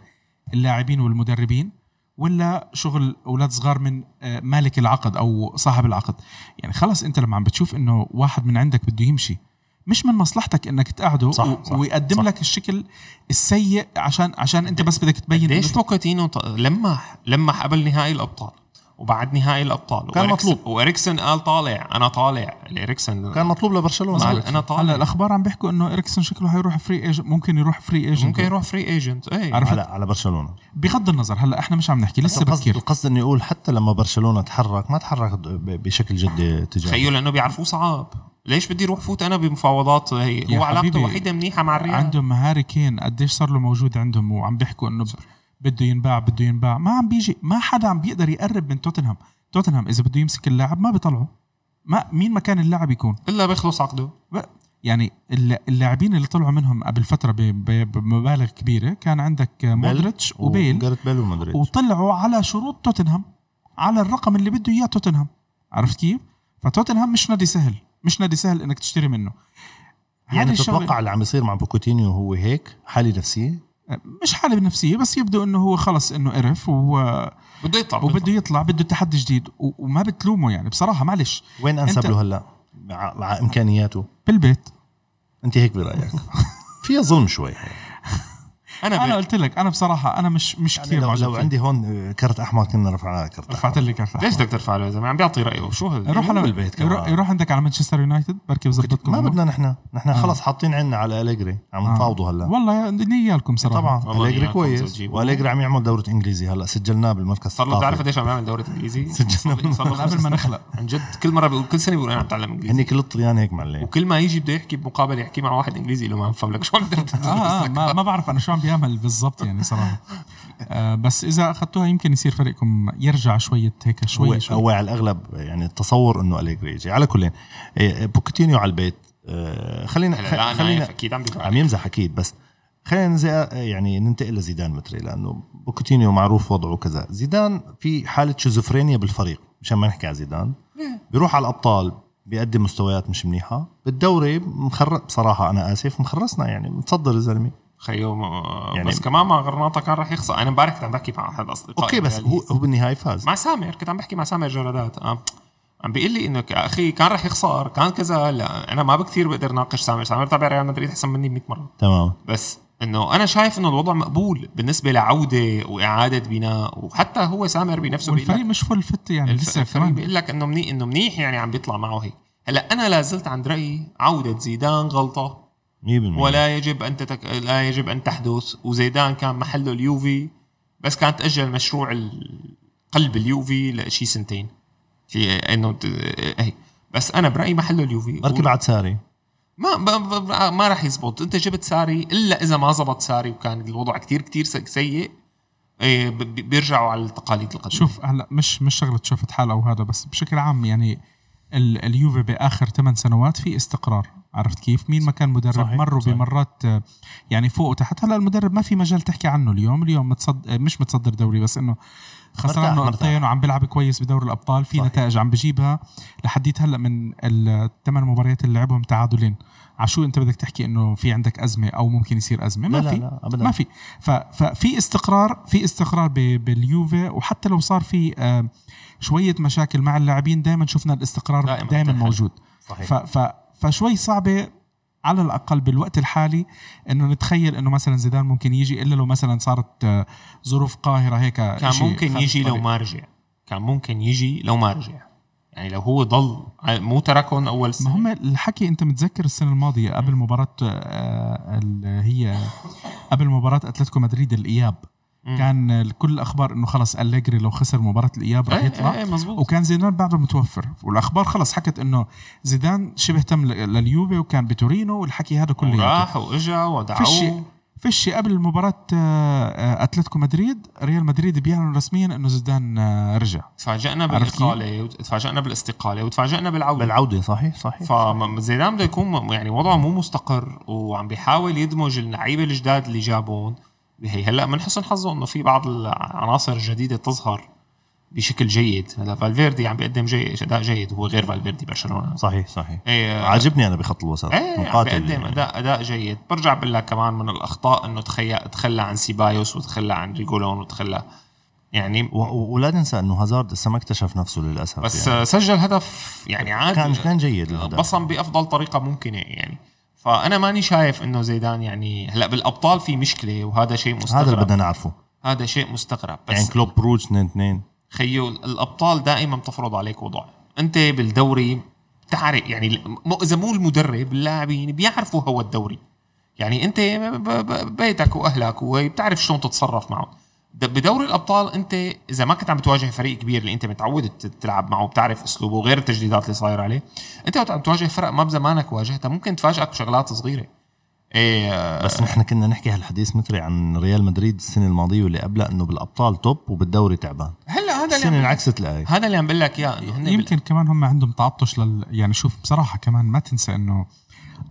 اللاعبين والمدربين ولا شغل أولاد صغار من آه، مالك العقد أو صاحب العقد؟ يعني خلص أنت لما عم بتشوف إنه واحد من عندك بده يمشي مش من مصلحتك إنك تقعده صح، و- صح، ويقدم صح. لك الشكل السيء عشان عشان أنت بس بدك تبين ليش بوكاتينو ط- لمح لمح قبل نهائي الأبطال. وبعد نهائي الأبطال. كان وإريكسن- مطلوب. وإريكسن قال طالع أنا طالع. اريكسن كان مطلوب لبرشلونة قال أنا هلا طالع الأخبار عم بيحكوا إنه اريكسن شكله حيروح free agent ممكن يروح free agent ممكن يروح free agent إيه. عرفت؟ على على برشلونة. بغض النظر هلا إحنا مش عم نحكي لسه القصد بكير القصد إني أقول حتى لما برشلونة تحرك ما تحرك ب- بشكل جدي تجاه تخيل لأنه بيعرفوه صعب. ليش بدي أروح فوت أنا بمفاوضات؟ هي هو علاقته الوحيده منيحة مع الريال. عندهم هاري كين. قديش صار له موجود عندهم؟ وعم بيحكوا إنه بده ينباع بده ينباع. ما عم بيجي ما حدا عم بيقدر يقرب من توتنهام. توتنهام إذا بده يمسك اللاعب ما بيطلعه. ما مين ما كان اللاعب يكون؟ إلا بيخلص عقده. ب- يعني الل- اللاعبين اللي طلعوا منهم قبل فترة ب- ب- بمبالغ كبيرة. كان عندك مودريتش وبيل بيل ومودريتش. وطلعوا على شروط توتنهام على الرقم اللي بده إياه توتنهام. عرفت كيف؟ فتوتنهام مش نادي سهل مش نادي سهل إنك تشتري منه. يعني تتوقع اللي عم يصير مع بوتشيتينو هو هيك حاله نفسيه مش حالة بنفسية بس يبدو إنه هو خلص إنه قرف و... بده يطلع وبده يطلع. بده تحدي جديد. وما بتلومه يعني بصراحة معلش. وين أنسب له هلأ؟ مع, مع إمكانياته. بالبيت. أنت هيك برأيك. فيها ظلم شوي. أنا, أنا. قلت لك أنا بصراحة أنا مش مش يعني كثير لو, لو. عندي هون كرت احمر كنا رفعنا كرت رفعت لي card ليش بدك ترفع له يا زلمة؟ عم بيعطي رأيه. شو هذا يروح على بالبيت كمان. يروح, يروح عندك على مانشستر يونايتد بركي بظبطكم ما. بدنا نحن. نحن خلص حاطين عنا على أليجري. عم آه. نفاوضوا هلا. والله نيالكم صراحة. طبعا. أليجري كويس. وأليجري عم يعمل دورة إنجليزي هلا. سجلناه بالمركز صار له بتعرف قديش عم يعمل دوري إنجليزي؟ سجلنا صار له من قبل ما نخلق. عن جد. كل مرة بيقول كل سنة بيقول أنا عم اتعلم إنجليزي. هني كل الطليان هيك معلم. وكل ما يجي بده يحكي بمقابله يحكي مع واحد إنجليزي له ما بفهم لك شو عم آه, آه ما بعرف أنا شو عم بيعمل بالضبط يعني صراحة. آه بس إذا أخذتوها يمكن يصير فريقكم يرجع شوية هيك هو, شوي. شوي هو على الأغلب يعني التصور إنه أليجري يجي. على كل بوتشيتينو على البيت آه، خلينا خلينا أكيد عم عم يمزح أكيد بس خلينا يعني ننتقل لزيدان متري لأنه بوتشيتينو معروف وضعه كذا. زيدان في حالة شيزوفرينيا بالفريق مشان ما نحكي على زيدان. بيروح على الأبطال بيقدم مستويات مش منيحة. بالدوري مخر بصراحة أنا آسف مخرسنا يعني متصدر الزلمه خيو يعني- بس كمان مع غرناطه كان راح يخسر. أنا امبارح كنت عم بحكي مع أحد أصدقائي okay بس. هو هو بالنهاية فاز. مع سامر كنت عم بحكي مع سامر جرادات. آه. عم بيقول لي إنه يا أخي كان رح يخسر كان كذا لا أنا ما بكثير بقدر ناقش سامر. سامر تابع ريال مدريد أحسن مني 100 مرة. تمام. بس إنه أنا شايف إنه الوضع مقبول بالنسبة لعودة وإعادة بناء وحتى هو سامر بنفسه لك مش فل فت يعني لسه الفريق بيقول لك إنه منيح إنه منيح يعني عم بيطلع معه هيك. هلأ أنا لا زلت عند رأيي عودة زيدان غلطة. 100% ولا يجب أن تتك... لا يجب أن تحدث. وزيدان كان محله اليوفي بس كان تأجل مشروع قلب اليوفي لشي سنتين. في إنه. هيك بس أنا برأيي محله اليوفي. بركي بعد ساري. ما. ب... ما راح يزبط. أنت جبت ساري إلا إذا ما زبط ساري وكان الوضع كتير كتير سيء. إيه بيرجعوا على التقاليد القديمة. شوف هلا مش مش شغلة شفت أو هذا بس بشكل عام يعني ال- اليوفي بآخر ثمان سنوات في استقرار. عرفت كيف؟ مين ما كان مدرب صحيح، مروا صحيح. بمرات آه، يعني فوق وتحت. هلا المدرب ما في مجال تحكي عنه اليوم. اليوم متصد آه، مش متصدر دوري بس إنه خسران نقطتين وعم بيلعب كويس بدوري الأبطال. في صحيح. نتائج عم بجيبها. لحديت هلا من الثمان مباريات اللي لعبهم تعادلين. عشو أنت بدك تحكي إنه في عندك أزمة أو ممكن يصير أزمة؟ ما لا لا في. لا ابدا. ما في. ففي استقرار في استقرار ب- باليوفي. وحتى لو صار في آه، شوية مشاكل مع اللاعبين دائما شفنا الاستقرار دائماً. موجود. صحيح. فشوي صعبة على الأقل بالوقت الحالي إنه نتخيل إنه مثلا زيدان ممكن يجي إلا لو مثلا صارت آه، ظروف قاهرة هيك كان ممكن يجي لو. ما رجع. كان ممكن يجي لو ما رجع. يعني لو هو ضل مو تركهم أول ما سنة. هم الحكي أنت متذكر السنة الماضية قبل مباراة آه، اللي هي قبل مباراة أتلتيكو مدريد الإياب؟ كان كل الاخبار إنه خلص أليجري لو خسر مباراة الإياب رح إيه يطلع. إيه مزبوط وكان زيدان بعده متوفر. والأخبار خلص حكت إنه زيدان شبه تم لليوفي وكان بتورينو والحكي هذا كله راح وإجا ودعوه. فيش قبل مباراة آه، آه، أتلتيكو مدريد ريال مدريد بيعلنوا رسميا إنه زيدان آه، رجع. تفاجئنا؟ بالإقالة وتفاجئنا بالاستقالة وتفاجئنا بالعودة. بالعودة صحيح صحيح فزيدان بده يكون يعني وضعه مو مستقر وعم بيحاول يدمج اللعيبة الجداد اللي جابون. هي هلا من حسن حظه إنه في بعض العناصر الجديدة تظهر بشكل جيد. هلا فالفيردي عم بيقدم جيد أداء جيد هو غير فالفيردي برشلونه صحيح صحيح. إيه عاجبني أنا بخط الوسط إيه عم مقاتل. بيقدم يعني. أداء أداء جيد. برجع بقول لك كمان من الأخطاء إنه تخيل تخلى عن سيبايوس وتخلى عن ريجيلون وتخلى يعني و- ولا ننسى إنه هازارد لسه ما اكتشف نفسه للأسف بس يعني. سجل هدف يعني عادي. كان كان جيد الهدف. بصم بأفضل طريقة ممكنة يعني. فأنا ماني شايف إنه زيدان يعني هلأ بالأبطال في مشكلة وهذا شيء هذا اللي مستغرب بدنا نعرفه. هذا شيء مستغرب. بس يعني كلوب بروج 2 2 خيو الأبطال دائما بتفرض عليك وضع. أنت بالدوري بتعرف يعني إذا مو المدرب اللاعبين بيعرفوا هو الدوري. يعني أنت بيتك وأهلك وبتعرف شلون تتصرف معه د- بدوري الأبطال أنت إذا ما كنت عم تواجه فريق كبير اللي أنت متعود تلعب معه وبتعرف أسلوبه غير التجديدات اللي صايرة عليه أنت وقت عم تواجه فرق ما بزمانك واجهتها ممكن تفاجئك بشغلات صغيرة. إيه بس نحن كنا نحكي هالحديث مثلي عن ريال مدريد السنة الماضية واللي قبلها إنه بالأبطال توب وبالدوري تعبان. هلا هذا اللي السنة عم انعكست الايه هذا اللي عم بقول لك إياه يمكن كمان هم عندهم تعطش لل يعني شوف بصراحة كمان ما تنسى إنه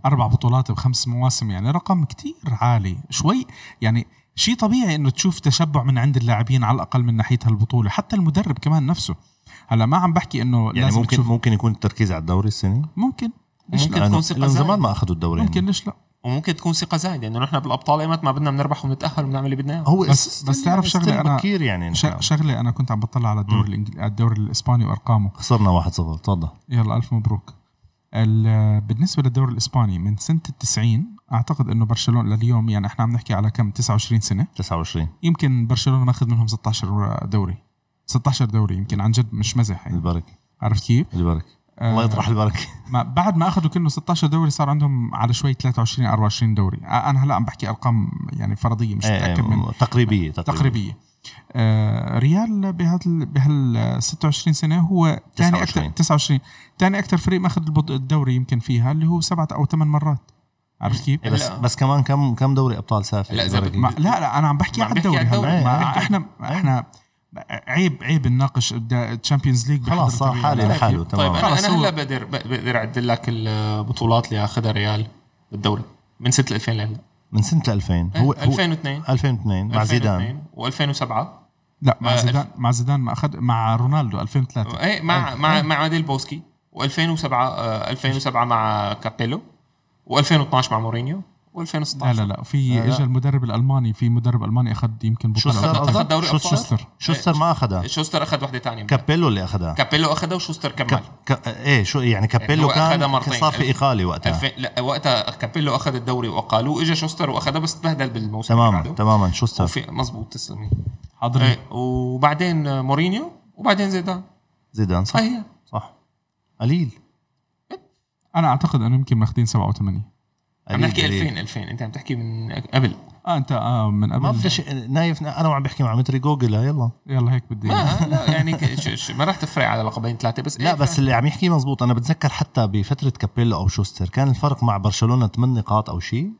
أربع بطولات بخمس مواسم يعني رقم كتير عالي. شوي يعني شيء طبيعي إنه تشوف تشبع من عند اللاعبين على الأقل من ناحية هالبطولة حتى المدرب كمان نفسه. هلأ ما عم بحكي إنه يعني لازم ممكن تشوف ممكن يكون التركيز على الدوري السنة؟ ممكن. ليش ممكن. لا؟ تكون ثقة لأنه زمان. ما أخذوا الدوري. ممكن ليش لا؟ وممكن تكون ثقة زايدة إنه نحن بالأبطال إيمت ما بدنا بنربح ونتأهل وبنعمل اللي بدنا إياه. هو بس- بس تعرف still شغلة أنا- بكير يعني. شغلة أنا كنت عم بطلع على الدوري الإنجل... على الدوري الإسباني وأرقامه. خسرنا 1-0 تفضل. يلا ألف مبروك. ال- بالنسبة للدوري الإسباني من سنة التسعين أعتقد إنه برشلونه لليوم يعني إحنا عم نحكي على كم؟ 29 سنة؟ 29 يمكن برشلونة ماخذ منهم 16 دوري. 16 دوري يمكن عن جد مش مزح يعني. البركة. عرفت كيف؟ البركة. آه، الله يطرح البركة. ما بعد ما أخذوا كأنه 16 دوري صار عندهم على شوي 23 24 دوري. آه، أنا هلأ عم بحكي أرقام يعني فرضية مش إيه، متأكد من إيه، تقريبية تقريبية. تقريبية. آه ريال بهال بهال 26 سنة هو ثاني أكثر 29. 29 ثاني أكثر فريق ماخذ الدوري يمكن فيها اللي هو سبعة أو ثمان مرات. عرفت كيف؟ بس لا. بس كمان كم كم دوري أبطال سافر لا، إذا. ما لا لا أنا عم بحكي بحكي الدوري. هلا. إيه، إحنا إحنا عيب عيب نناقش الشامبيونز ليج خلاص صار حالي لحاله طيب تمام. خلص أنا هلا بقدر بقدر اعدل لك البطولات اللي أخذها ريال بالدوري. من سنة 2000 لهلا من سنة 2000 هو هو 2002 2002 مع زيدان. و2007 لا مع آه، زيدان مع زيدان ما اخذ مع رونالدو 2003 إيه مع مع مع ديل بوسكي. و2007 2007 مع كابيلو. و2012 مع مورينيو و2016. لا لا لا في. اجى المدرب الألماني في مدرب ألماني أخذ يمكن بطولة شوستر أخذ؟ دوري أبطال؟ شوستر. شوستر ما أخذها. شوستر أخذ وحدة ثانية كابيلو اللي أخذها. كابيلو أخذها وشوستر كمل ك... إيه شو يعني كابيلو هو أخذها كان مرتين. صار في ألف- اقاله وقتها. 2000 لا وقتها كابيلو أخذ الدوري واقالوه اجى شوستر وأخذها بس تبهدل بالموسم تماما بعده. تماما شوستر. وفي مزبوط تسلمي حاضر. إيه وبعدين مورينيو وبعدين زيدان. زيدان صح. هي صح. قليل. أنا أعتقد انه يمكن ماخذين 87 عم قليل، نحكي قليل. 2000 2000 أنت عم تحكي من قبل. آه أنت آه من ما قبل بدي شيء نايف أنا وعم بحكي مع متري جوجل يلا. يلا هيك بدي ما لا يعني ما راح تفرق على لقبين ثلاثة بس لا إيه بس اللي عم يحكيه مزبوط. أنا بتذكر حتى بفترة كابيلو أو شوستر كان الفرق مع برشلونة 8 نقاط أو شيء.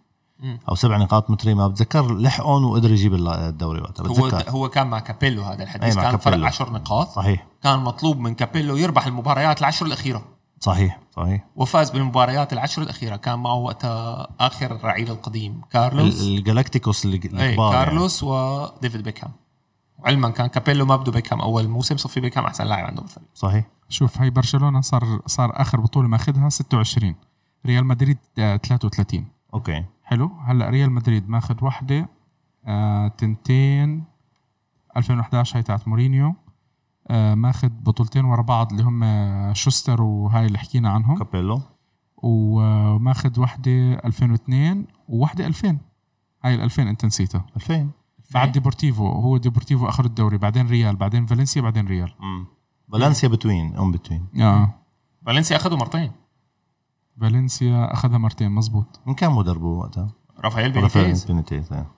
أو سبع نقاط متري ما بتذكر. لحقهم وقدر يجيب الدوري وقتها هو بتذكر. هو كان مع كابيلو هذا الحديث. كان فرق كابيلو. 10 نقاط. صحيح. كان مطلوب من كابيلو يربح المباريات العشر الأخيرة. صحيح صحيح. وفاز بالمباريات العشر الأخيرة. كان معه وقتها آخر الرعيل القديم كارلوس. ال- الجالاكتيكوس اللي اي الكبار يعني. كارلوس وديفيد بيكهام. وعلما كان كابيلو ما بده بيكهام أول موسم صفى بيكهام أحسن لاعب عنده بالفريق. صحيح. شوف هاي برشلونة صار صار آخر بطولة ماخذها 26 ريال مدريد آه 33 أوكي. حلو. هلأ ريال مدريد ماخذ وحدة آه تنتين 2011 هاي تاعت مورينيو. آه ماخذ بطولتين ورا بعض اللي هم شوستر وهاي اللي حكينا عنهم. كابيلو. وماخذ وحدة 2002 ووحدة 2000 هاي ال 2000 انت نسيتها. 2000 بعد ديبورتيفو هو ديبورتيفو أخذ الدوري بعدين ريال بعدين فالنسيا بعدين ريال. امم فالنسيا between ام between آه. فالنسيا اخذوا مرتين. فالنسيا أخذها مرتين مزبوط من كان مدربه وقتها؟ رافائيل رافائيل بينيتيز. بينيتيز إيه.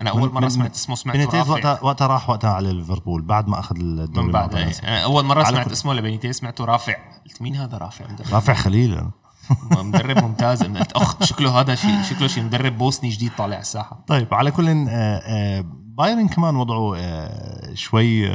أنا أول مرة سمعت اسمه سمعت بينيتيز وقتها وقتها راح وقتها على ليفربول بعد ما أخذ الدوري من بعد فالنسيا. أنا أول مرة سمعت اسمه لبينيتيز سمعته رافا قلت مين هذا رافا رافا خليل مدرب ممتاز. قلت أخ شكله هذا شيء شكله شيء مدرب بوسني جديد طالع على الساحة. طيب على كل آه، بايرن كمان وضعه شوي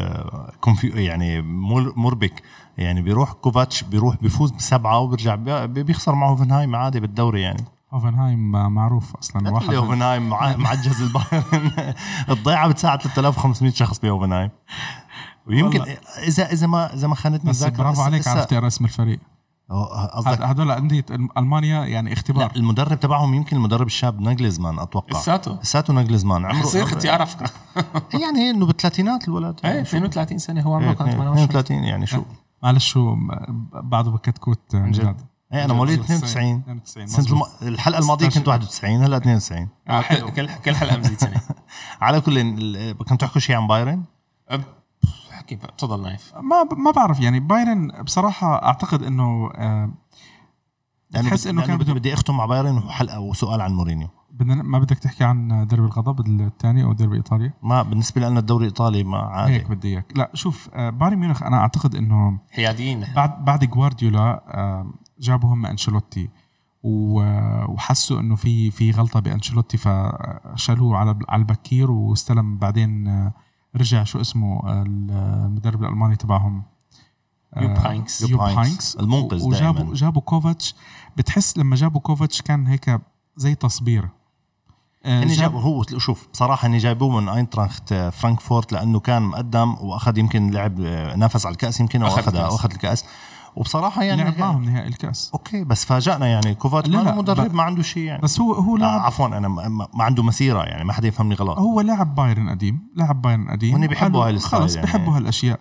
يعني مر- مربك. يعني بيروح كوفاتش بيروح بيفوز بسبعة وبيرجع بي- بيخسر مع هوفنهايم عادي بالدوري يعني. هوفنهايم معروف أصلا واحد هوفنهايم مع- معجز البايرن. الضيعة بتساعد 3500 شخص بهوفنهايم ويمكن. اذا إذا ما إذا ما خانتني بس الذاكرة، برافو عليك عرفت اسم الفريق. قصدك هد- هدول انديه ألمانيا يعني اختبار. لا المدرب تبعهم يمكن المدرب الشاب ناجلزمان أتوقع. لساته لساته ناجلزمان عمره حصير ختي أعرف. يعني إنه بالثلاثينات الولد. إيه يعني شو؟ 32 سنة هو عمره إيه، كان 28 32 يعني شو؟ معلش شو بعده بكتكوت جداد إيه أنا مواليد 92 92 سنة الم... الحلقة الماضية كنت 91 هلا 92 آه، كل كل كل حلقة مزيد سنه على كل ال- كنتوا تحكوا شيء عن بايرن؟ أب- حكي بقى، تفضل نايف ما ما بعرف يعني بايرن بصراحة أعتقد إنه آه، بتحس بد- إنه لأنه كان بدي, بدي أختم مع بايرن وحلقة وسؤال عن مورينيو. بدنا ما بدك تحكي عن ديربي الغضب الثاني أو ديربي إيطاليا؟ ما بالنسبة لنا الدوري الإيطالي ما عادي. هيك بدي إياك. لا شوف آه، بايرن ميونخ أنا أعتقد إنه حياديين. بعد بعد جوارديولا آه، جابوا هم أنشيلوتي وحسوا إنه في في غلطة بأنشيلوتي فشالوه على على البكير واستلم بعدين آه، رجع شو اسمه المدرب الألماني تبعهم يوب آه، هاينكس. يوب هاينكس. المنقذ وجابوا دائماً. جابوا كوفاتش بتحس لما جابوا كوفاتش كان هيك زي تصبير آه، هن جاب- جابوا هو شوف بصراحة هن جايبوه من أينتراخت فرانكفورت لأنه كان مقدم وأخذ يمكن لعب نافس على الكأس يمكن أخذ وأخذ الكأس. أخذ الكأس وبصراحة يعني لعب معهم نهائي الكأس. أوكي بس فاجأنا يعني. كوفاتش لا، ما مدرب ما عنده شيء يعني. بس هو هو آه لاعب عفوا أنا ما, عنده مسيرة يعني ما حدا يفهمني غلط. هو لاعب بايرن قديم لاعب بايرن قديم. وهن بيحبوا هاي ال style خلص يعني. بيحبوا هالأشياء.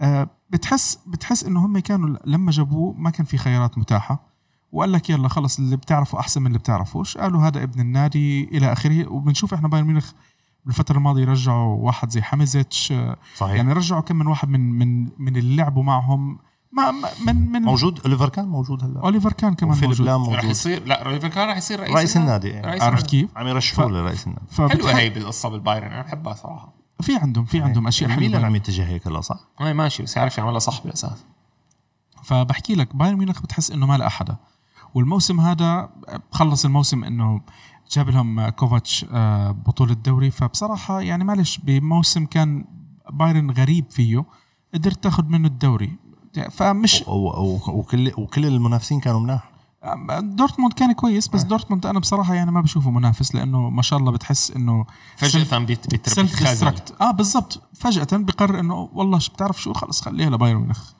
آه بتحس بتحس إنه هم كانوا لما جابوه ما كان في خيارات متاحة. وقال لك يلا خلص اللي بتعرفه أحسن من اللي بتعرفوش قالوا هذا ابن النادي إلى آخره. وبنشوف إحنا بايرن ميونخ بالفترة الماضية رجعوا واحد زي حمزتش آه، صحيح. يعني رجعوا كم من واحد من من من اللي لعبوا معهم. ما من من موجود؟ أوليفر كان موجود هلا. أوليفر كان كمان موجود. لام رح موجود يصير لا ريفر كان رح يصير رئيس, رئيس النادي. رئيس عرفت. كيف؟ عم يرشحوه لرئيس النادي. حلوة هي بالقصة بالبايرن أنا بحبها صراحة. في عندهم في عندهم أشياء ميلان حلوة. عم يتجه هيك هلا صح؟ هاي ماشي بس يعرف يعملها صح بالاساس فبحكي لك بايرن ميونخ بتحس إنه ما له حدا والموسم هذا خلص الموسم إنه جاب لهم كوفاتش آه، بطولة الدوري. فبصراحة يعني معلش بموسم كان بايرن غريب فيه قدرت تاخذ منه الدوري. فمش وكل وكل المنافسين كانوا مناح. دورتموند كان كويس بس دورتموند أنا بصراحة يعني ما بشوفه منافس لأنه ما شاء الله بتحس إنه فجأة beat beat self بيتخاذل. destruct آه بالضبط. فجأة بقرر إنه والله شو بتعرف شو؟ خلص خليها لبايرن ميونخ.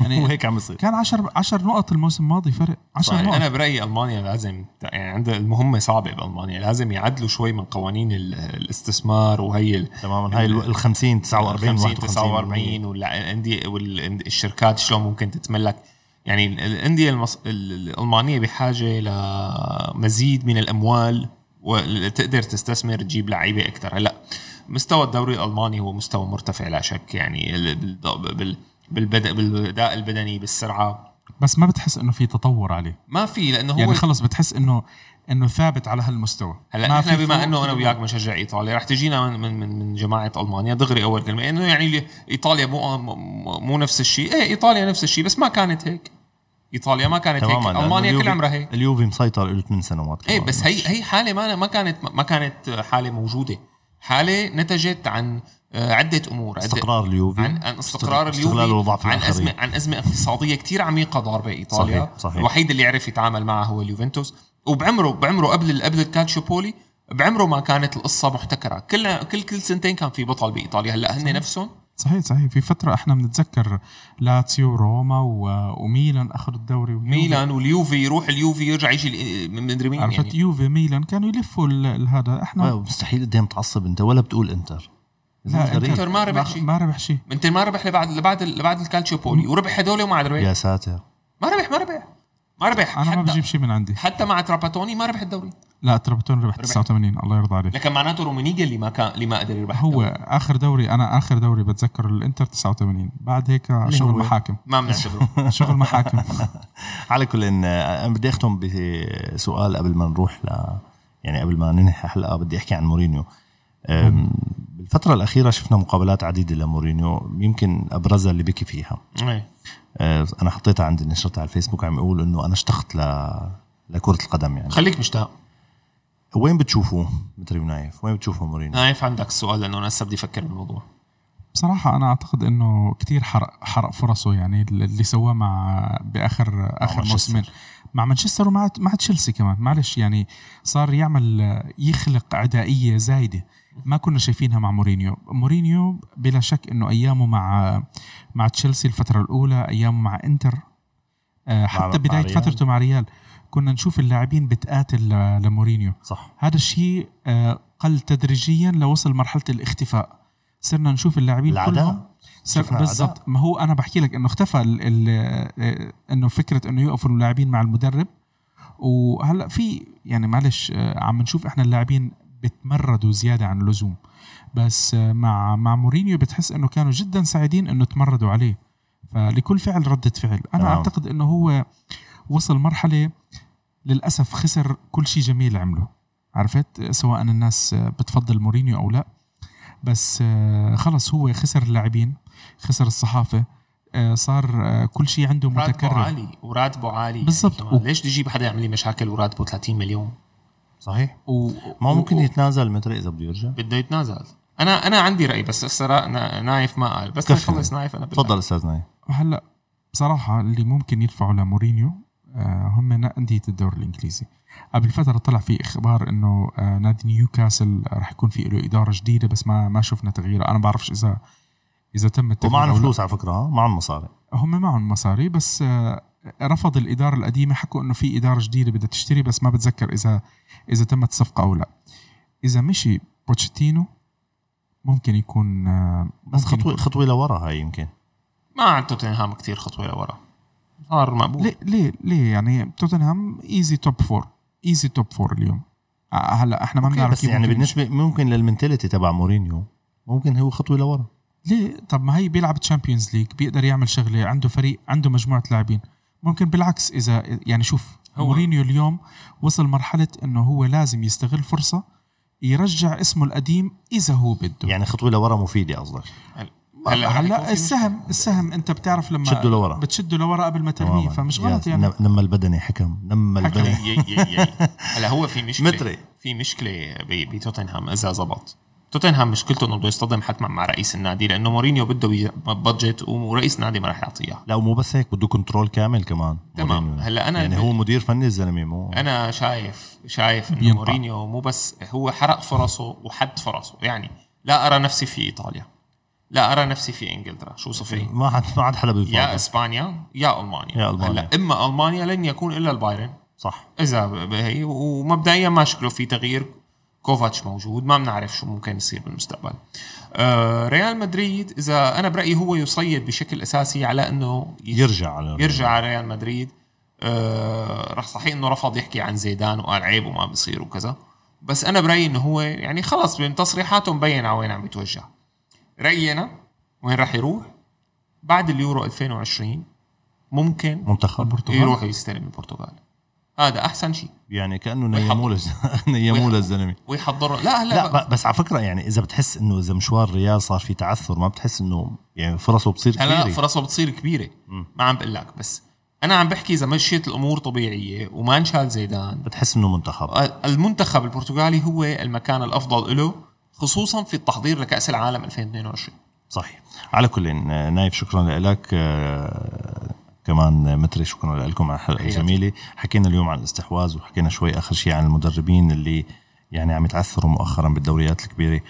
يعني وهيك عم يصير كان 10 10 نقط الموسم الماضي فرق. 10 يعني نقط. أنا برأيي ألمانيا لازم يعني عندها المهمة صعبة بألمانيا. لازم يعدلوا شوي من قوانين ال- الاستثمار وهي تماما. هاي ال 50 49 50 51 49 والانديه والشركات شلون ممكن تتملك. يعني الأندية المص... ال- الألمانية بحاجة لمزيد من الأموال وتقدر تستثمر تجيب لعيبة أكثر هلأ مستوى الدوري الألماني هو مستوى مرتفع لا شك. يعني ال- بال... بال... بالبدء بالأداء البدني بالسرعة. بس ما بتحس إنه في تطور عليه. ما في لأنه هو يعني خلص بتحس إنه إنه ثابت على هالمستوى. هلأ ما إحنا بما إنه أنا. وياك بنشجع ايطاليا رح تجينا من من من, من جماعة ألمانيا دغري أول كلمة. إنه يعني إيطاليا مو مو- مو نفس الشيء. إيه إيطاليا نفس الشيء بس ما كانت هيك. إيطاليا ما كانت هيك. ألمانيا كل عمرها هيك. اليوفي مسيطر له 8 سنوات إيه. بس هي هي حالة ما ما كانت ما كانت حالة موجودة. حالة نتجت عن آه، عدة أمور. عدم استقرار اليوفي عن عن استقرار اليوفي عن. ازمه عن أزمة اقتصادية كثير عميقة ضاربة إيطاليا. صحيح، صحيح. الوحيد اللي عرف يتعامل معها هو اليوفنتوس. وبعمره بعمره قبل قبل الكالتشوبولي بعمره ما كانت القصة محتكرة. كل كل كل سنتين كان في بطل بإيطاليا. هلأ هن نفسهم؟ صحيح صحيح. في فترة إحنا بنتذكر لاتسيو وروما و... وميلان أخذوا الدوري واليوفي. ميلان واليوفي يروح اليوفي يرجع يجي من مدري مين عرفت يعني. يوفي ميلان كانوا يلفوا هذا. إحنا مستحيل قدام تعصب أنت ولا بتقول إنتر؟ لا غريب. إنتر ما ربح شيء. ما ربح شيء. انت ما ربح لبعد لبعد لبعد الكالتشوبولي وربح هدول وما عاد ربح. يا ساتر. ما ربح ما ربح. ما ربح. أنا ما بجيب شيء من عندي. حتى مع تراباتوني ما ربح الدوري. لا تراباتوني ربح 89 الله يرضى عليه لكن معناته رومينيجا اللي ما كان اللي ما قدر يربح هو الدوري. آخر دوري أنا آخر دوري بتذكر الإنتر 89 بعد هيك شغل هو؟ محاكم ما بنعتبره شغل. محاكم على كل إن أنا بدي أختم بسؤال قبل ما نروح ل يعني قبل ما ننهي الحلقة بدي أحكي عن مورينيو. أم، بالفترة الأخيرة شفنا مقابلات عديدة لمورينيو يمكن أبرزها اللي بكي فيها. إيه. أه، أنا حطيتها عندي نشرتها على الفيسبوك عم يقول إنه أنا اشتقت ل... لكرة القدم يعني. خليك مشتاق. وين بتشوفوه متري ونايف وين بتشوفوا مورينيو؟ نايف عندك السؤال لأنه أنا هسه بدي أفكر بالموضوع. بصراحة أنا أعتقد إنه كتير حرق حرق فرصه يعني اللي سواه مع بآخر آخر. موسمين مع مانشستر ومع مع تشيلسي كمان. معلش يعني صار يعمل يخلق عدائية زايدة. ما كنا شايفينها مع مورينيو. مورينيو بلا شك إنه أيامه مع مع تشيلسي الفترة الأولى أيامه مع إنتر آه، حتى مع بداية ريال. فترته مع ريال. كنا نشوف اللاعبين بتقاتل لمورينيو. صح. هذا الشيء آه، قل تدريجيا لوصل مرحلة الاختفاء. صرنا نشوف اللاعبين. كلهم. بالضبط. ما هو أنا بحكي لك إنه اختفى ال ال آه، إنه فكرة إنه يوقفوا اللاعبين مع المدرب. وهلأ في يعني معلش عم نشوف إحنا اللاعبين بتمردوا زيادة عن اللزوم. بس آه، مع مع مورينيو بتحس إنه كانوا جدا سعيدين إنه تمردوا عليه. فلكل فعل ردة فعل. أنا تمام. أعتقد إنه هو وصل مرحلة للأسف خسر كل شيء جميل عمله. عرفت؟ سواء الناس بتفضل مورينيو أو لا. بس آه، خلص هو خسر اللاعبين خسر الصحافة آه، صار كل شيء عنده راتبه متكرر. عالي وراتبه عالي بالضبط. يعني. ليش بدي أجيب حدا يعمل لي مشاكل وراتبه 30 مليون؟ صحيح؟ و... ما ممكن و- يتنازل متري إذا بده يرجع؟ بده يتنازل. أنا أنا عندي رأي بس هسه نايف ما قال. بس. نخلص نايف أنا. تفضل أستاذ نايف. هلأ بصراحة اللي ممكن يدفعوا لمورينيو آه، هم انديه الدوري الإنجليزي. قبل فترة طلع في إخبار إنه آه، نادي نيوكاسل راح يكون في له إدارة جديدة بس ما ما شفنا تغيير أنا بعرفش اذا إذا تم التغيير لا. فلوس على فكرة ها؟ معهم مصاري. هم معهم مصاري بس آه، رفض الإدارة القديمة حكوا إنه في إدارة جديدة بدها تشتري بس ما بتذكر إذا إذا تمت الصفقه أو لا. إذا مشي بوتشيتينو ممكن يكون آه، بس ممكن خطوة يكون- خطوة لورا هاي يمكن. ما عند توتنهام كثير خطوة لورا. صار مقبول. ليه ليه ليه يعني توتنهام ايزي توب فور ايزي توب فور اليوم. آه، هلأ إحنا ما بنعرف بس يعني ممكن بالنسبة ممكن لل mentality تبع مورينيو ممكن هو خطوة لورا. ليه؟ طب ما هي بيلعب Champions League بيقدر يعمل شغلة عنده فريق عنده مجموعة لاعبين. ممكن بالعكس إذا يعني شوف هو- مورينيو اليوم وصل مرحلة إنه هو لازم يستغل فرصة يرجع اسمه القديم إذا هو بده يعني خطوة لورا مفيدة قصدك هلا هلا السهم السهم أنت بتعرف لما تشده لورا. بتشده لورا قبل ما ترميه. فمش غلط يعني نما البدني حكم نما حكم. البدني هلا هو في مشكلة متري. في مشكلة ب- بتوتنهام إذا زبط توتنهام مشكلته إنه بده يصطدم حتما مع رئيس النادي لأنه مورينيو بده budget ورئيس النادي ما راح يعطيها. لا ومو بس هيك بده control كامل كمان. تمام. هلأ أنا يعني هو مدير فني الزلمه مو أنا شايف شايف إنه. مورينيو مو بس هو حرق فرصه وحد فرصه. يعني لا أرى نفسي في إيطاليا لا أرى نفسي في إنجلترا. شو صفي ما حد ما حدا يا بيفضل إسبانيا يا ألمانيا. يا ألمانيا. هلأ إما ألمانيا لن يكون إلا البايرن. صح. إذا هي ومبدئيا ما شكله في تغيير كوفاتش موجود. ما بنعرف شو ممكن يصير بالمستقبل. آه ريال مدريد إذا أنا برأيي هو يصيد بشكل أساسي على إنه يرجع على يرجع على ريال مدريد. آه رح صحيح إنه رفض يحكي عن زيدان وقال عيب وما بصير وكذا. بس أنا برأيي إنه هو يعني خلص من تصريحاته مبين على وين عم يتوجه. رأيي أنا وين راح يروح؟ بعد اليورو 2020 ممكن منتخب البرتغال يروح يستلم البرتغال. هذا أحسن شيء. يعني كأنه نيموه نيموه للزلمه ويحضر لا هلا لا ب- بس على فكرة يعني إذا بتحس إنه إذا مشوار ريال صار في تعثر ما بتحس إنه يعني فرصه بتصير كبيرة. فرصه بتصير كبيرة. ما عم بقول لك بس أنا عم بحكي إذا مشيت الأمور طبيعية وما انشال زيدان. بتحس إنه منتخب. المنتخب البرتغالي هو المكان الأفضل له خصوصا في التحضير لكأس العالم 2022 صحيح. على كل نايف شكرا لك. آه، كمان متري شكرا لكم على الحلقة. الجميله حكينا اليوم عن الاستحواذ وحكينا شوي آخر شيء عن المدربين اللي يعني عم يتعثروا مؤخرا بالدوريات الكبيرة.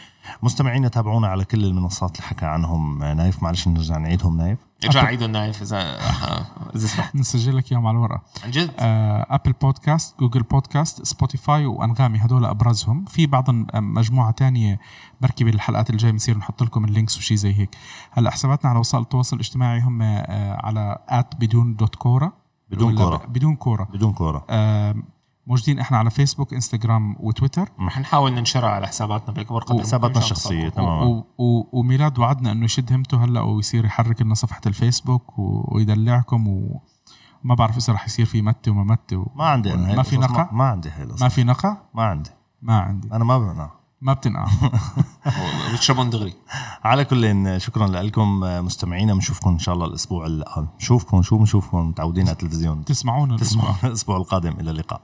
مستمعينا تابعونا على كل المنصات اللي حكى عنهم. نايف معلش نرجع نعيدهم نايف. ارجع عيدوا النايف اذا اذا سمحت نسجل لك اياهم على الورقه عن جد؟ آه، Apple Podcast Google Podcast Spotify وأنغامي هدول أبرزهم. في بعض مجموعة تانية بركي بالحلقات الجاية بنصير نحط لكم ال links وشي زي هيك. هلا حساباتنا على وسائل التواصل الاجتماعي هم آه، على at بدون dot كورة بدون. ب- بدون كورة. بدون كورة. آه، موجودين إحنا على فيسبوك انستغرام وتويتر. رح نحاول ننشرها على حساباتنا باكبر قدر حساباتنا. الشخصية و- تماما. و- و- وميلاد وعدنا إنه يشد همته هلأ ويصير يحرك لنا صفحة الفيسبوك و- ويدلعكم وما بعرف إذا رح يصير في متي وما متي و... ما عندي أنا هاي ما في نقع؟ ما, ما عندي هاي القصص. ما في نقع؟ ما عندي. ما عندي. أنا ما بقنع ما بتنقع. بتشربون دغري. على كل شكرا لكم مستمعينا بنشوفكم إن شاء الله الأسبوع ال- نشوفكم شو بنشوفكم؟ متعودين على التلفزيون. تسمعونا الأسبوع. تسمعوا الأسبوع القادم. إلى اللقاء.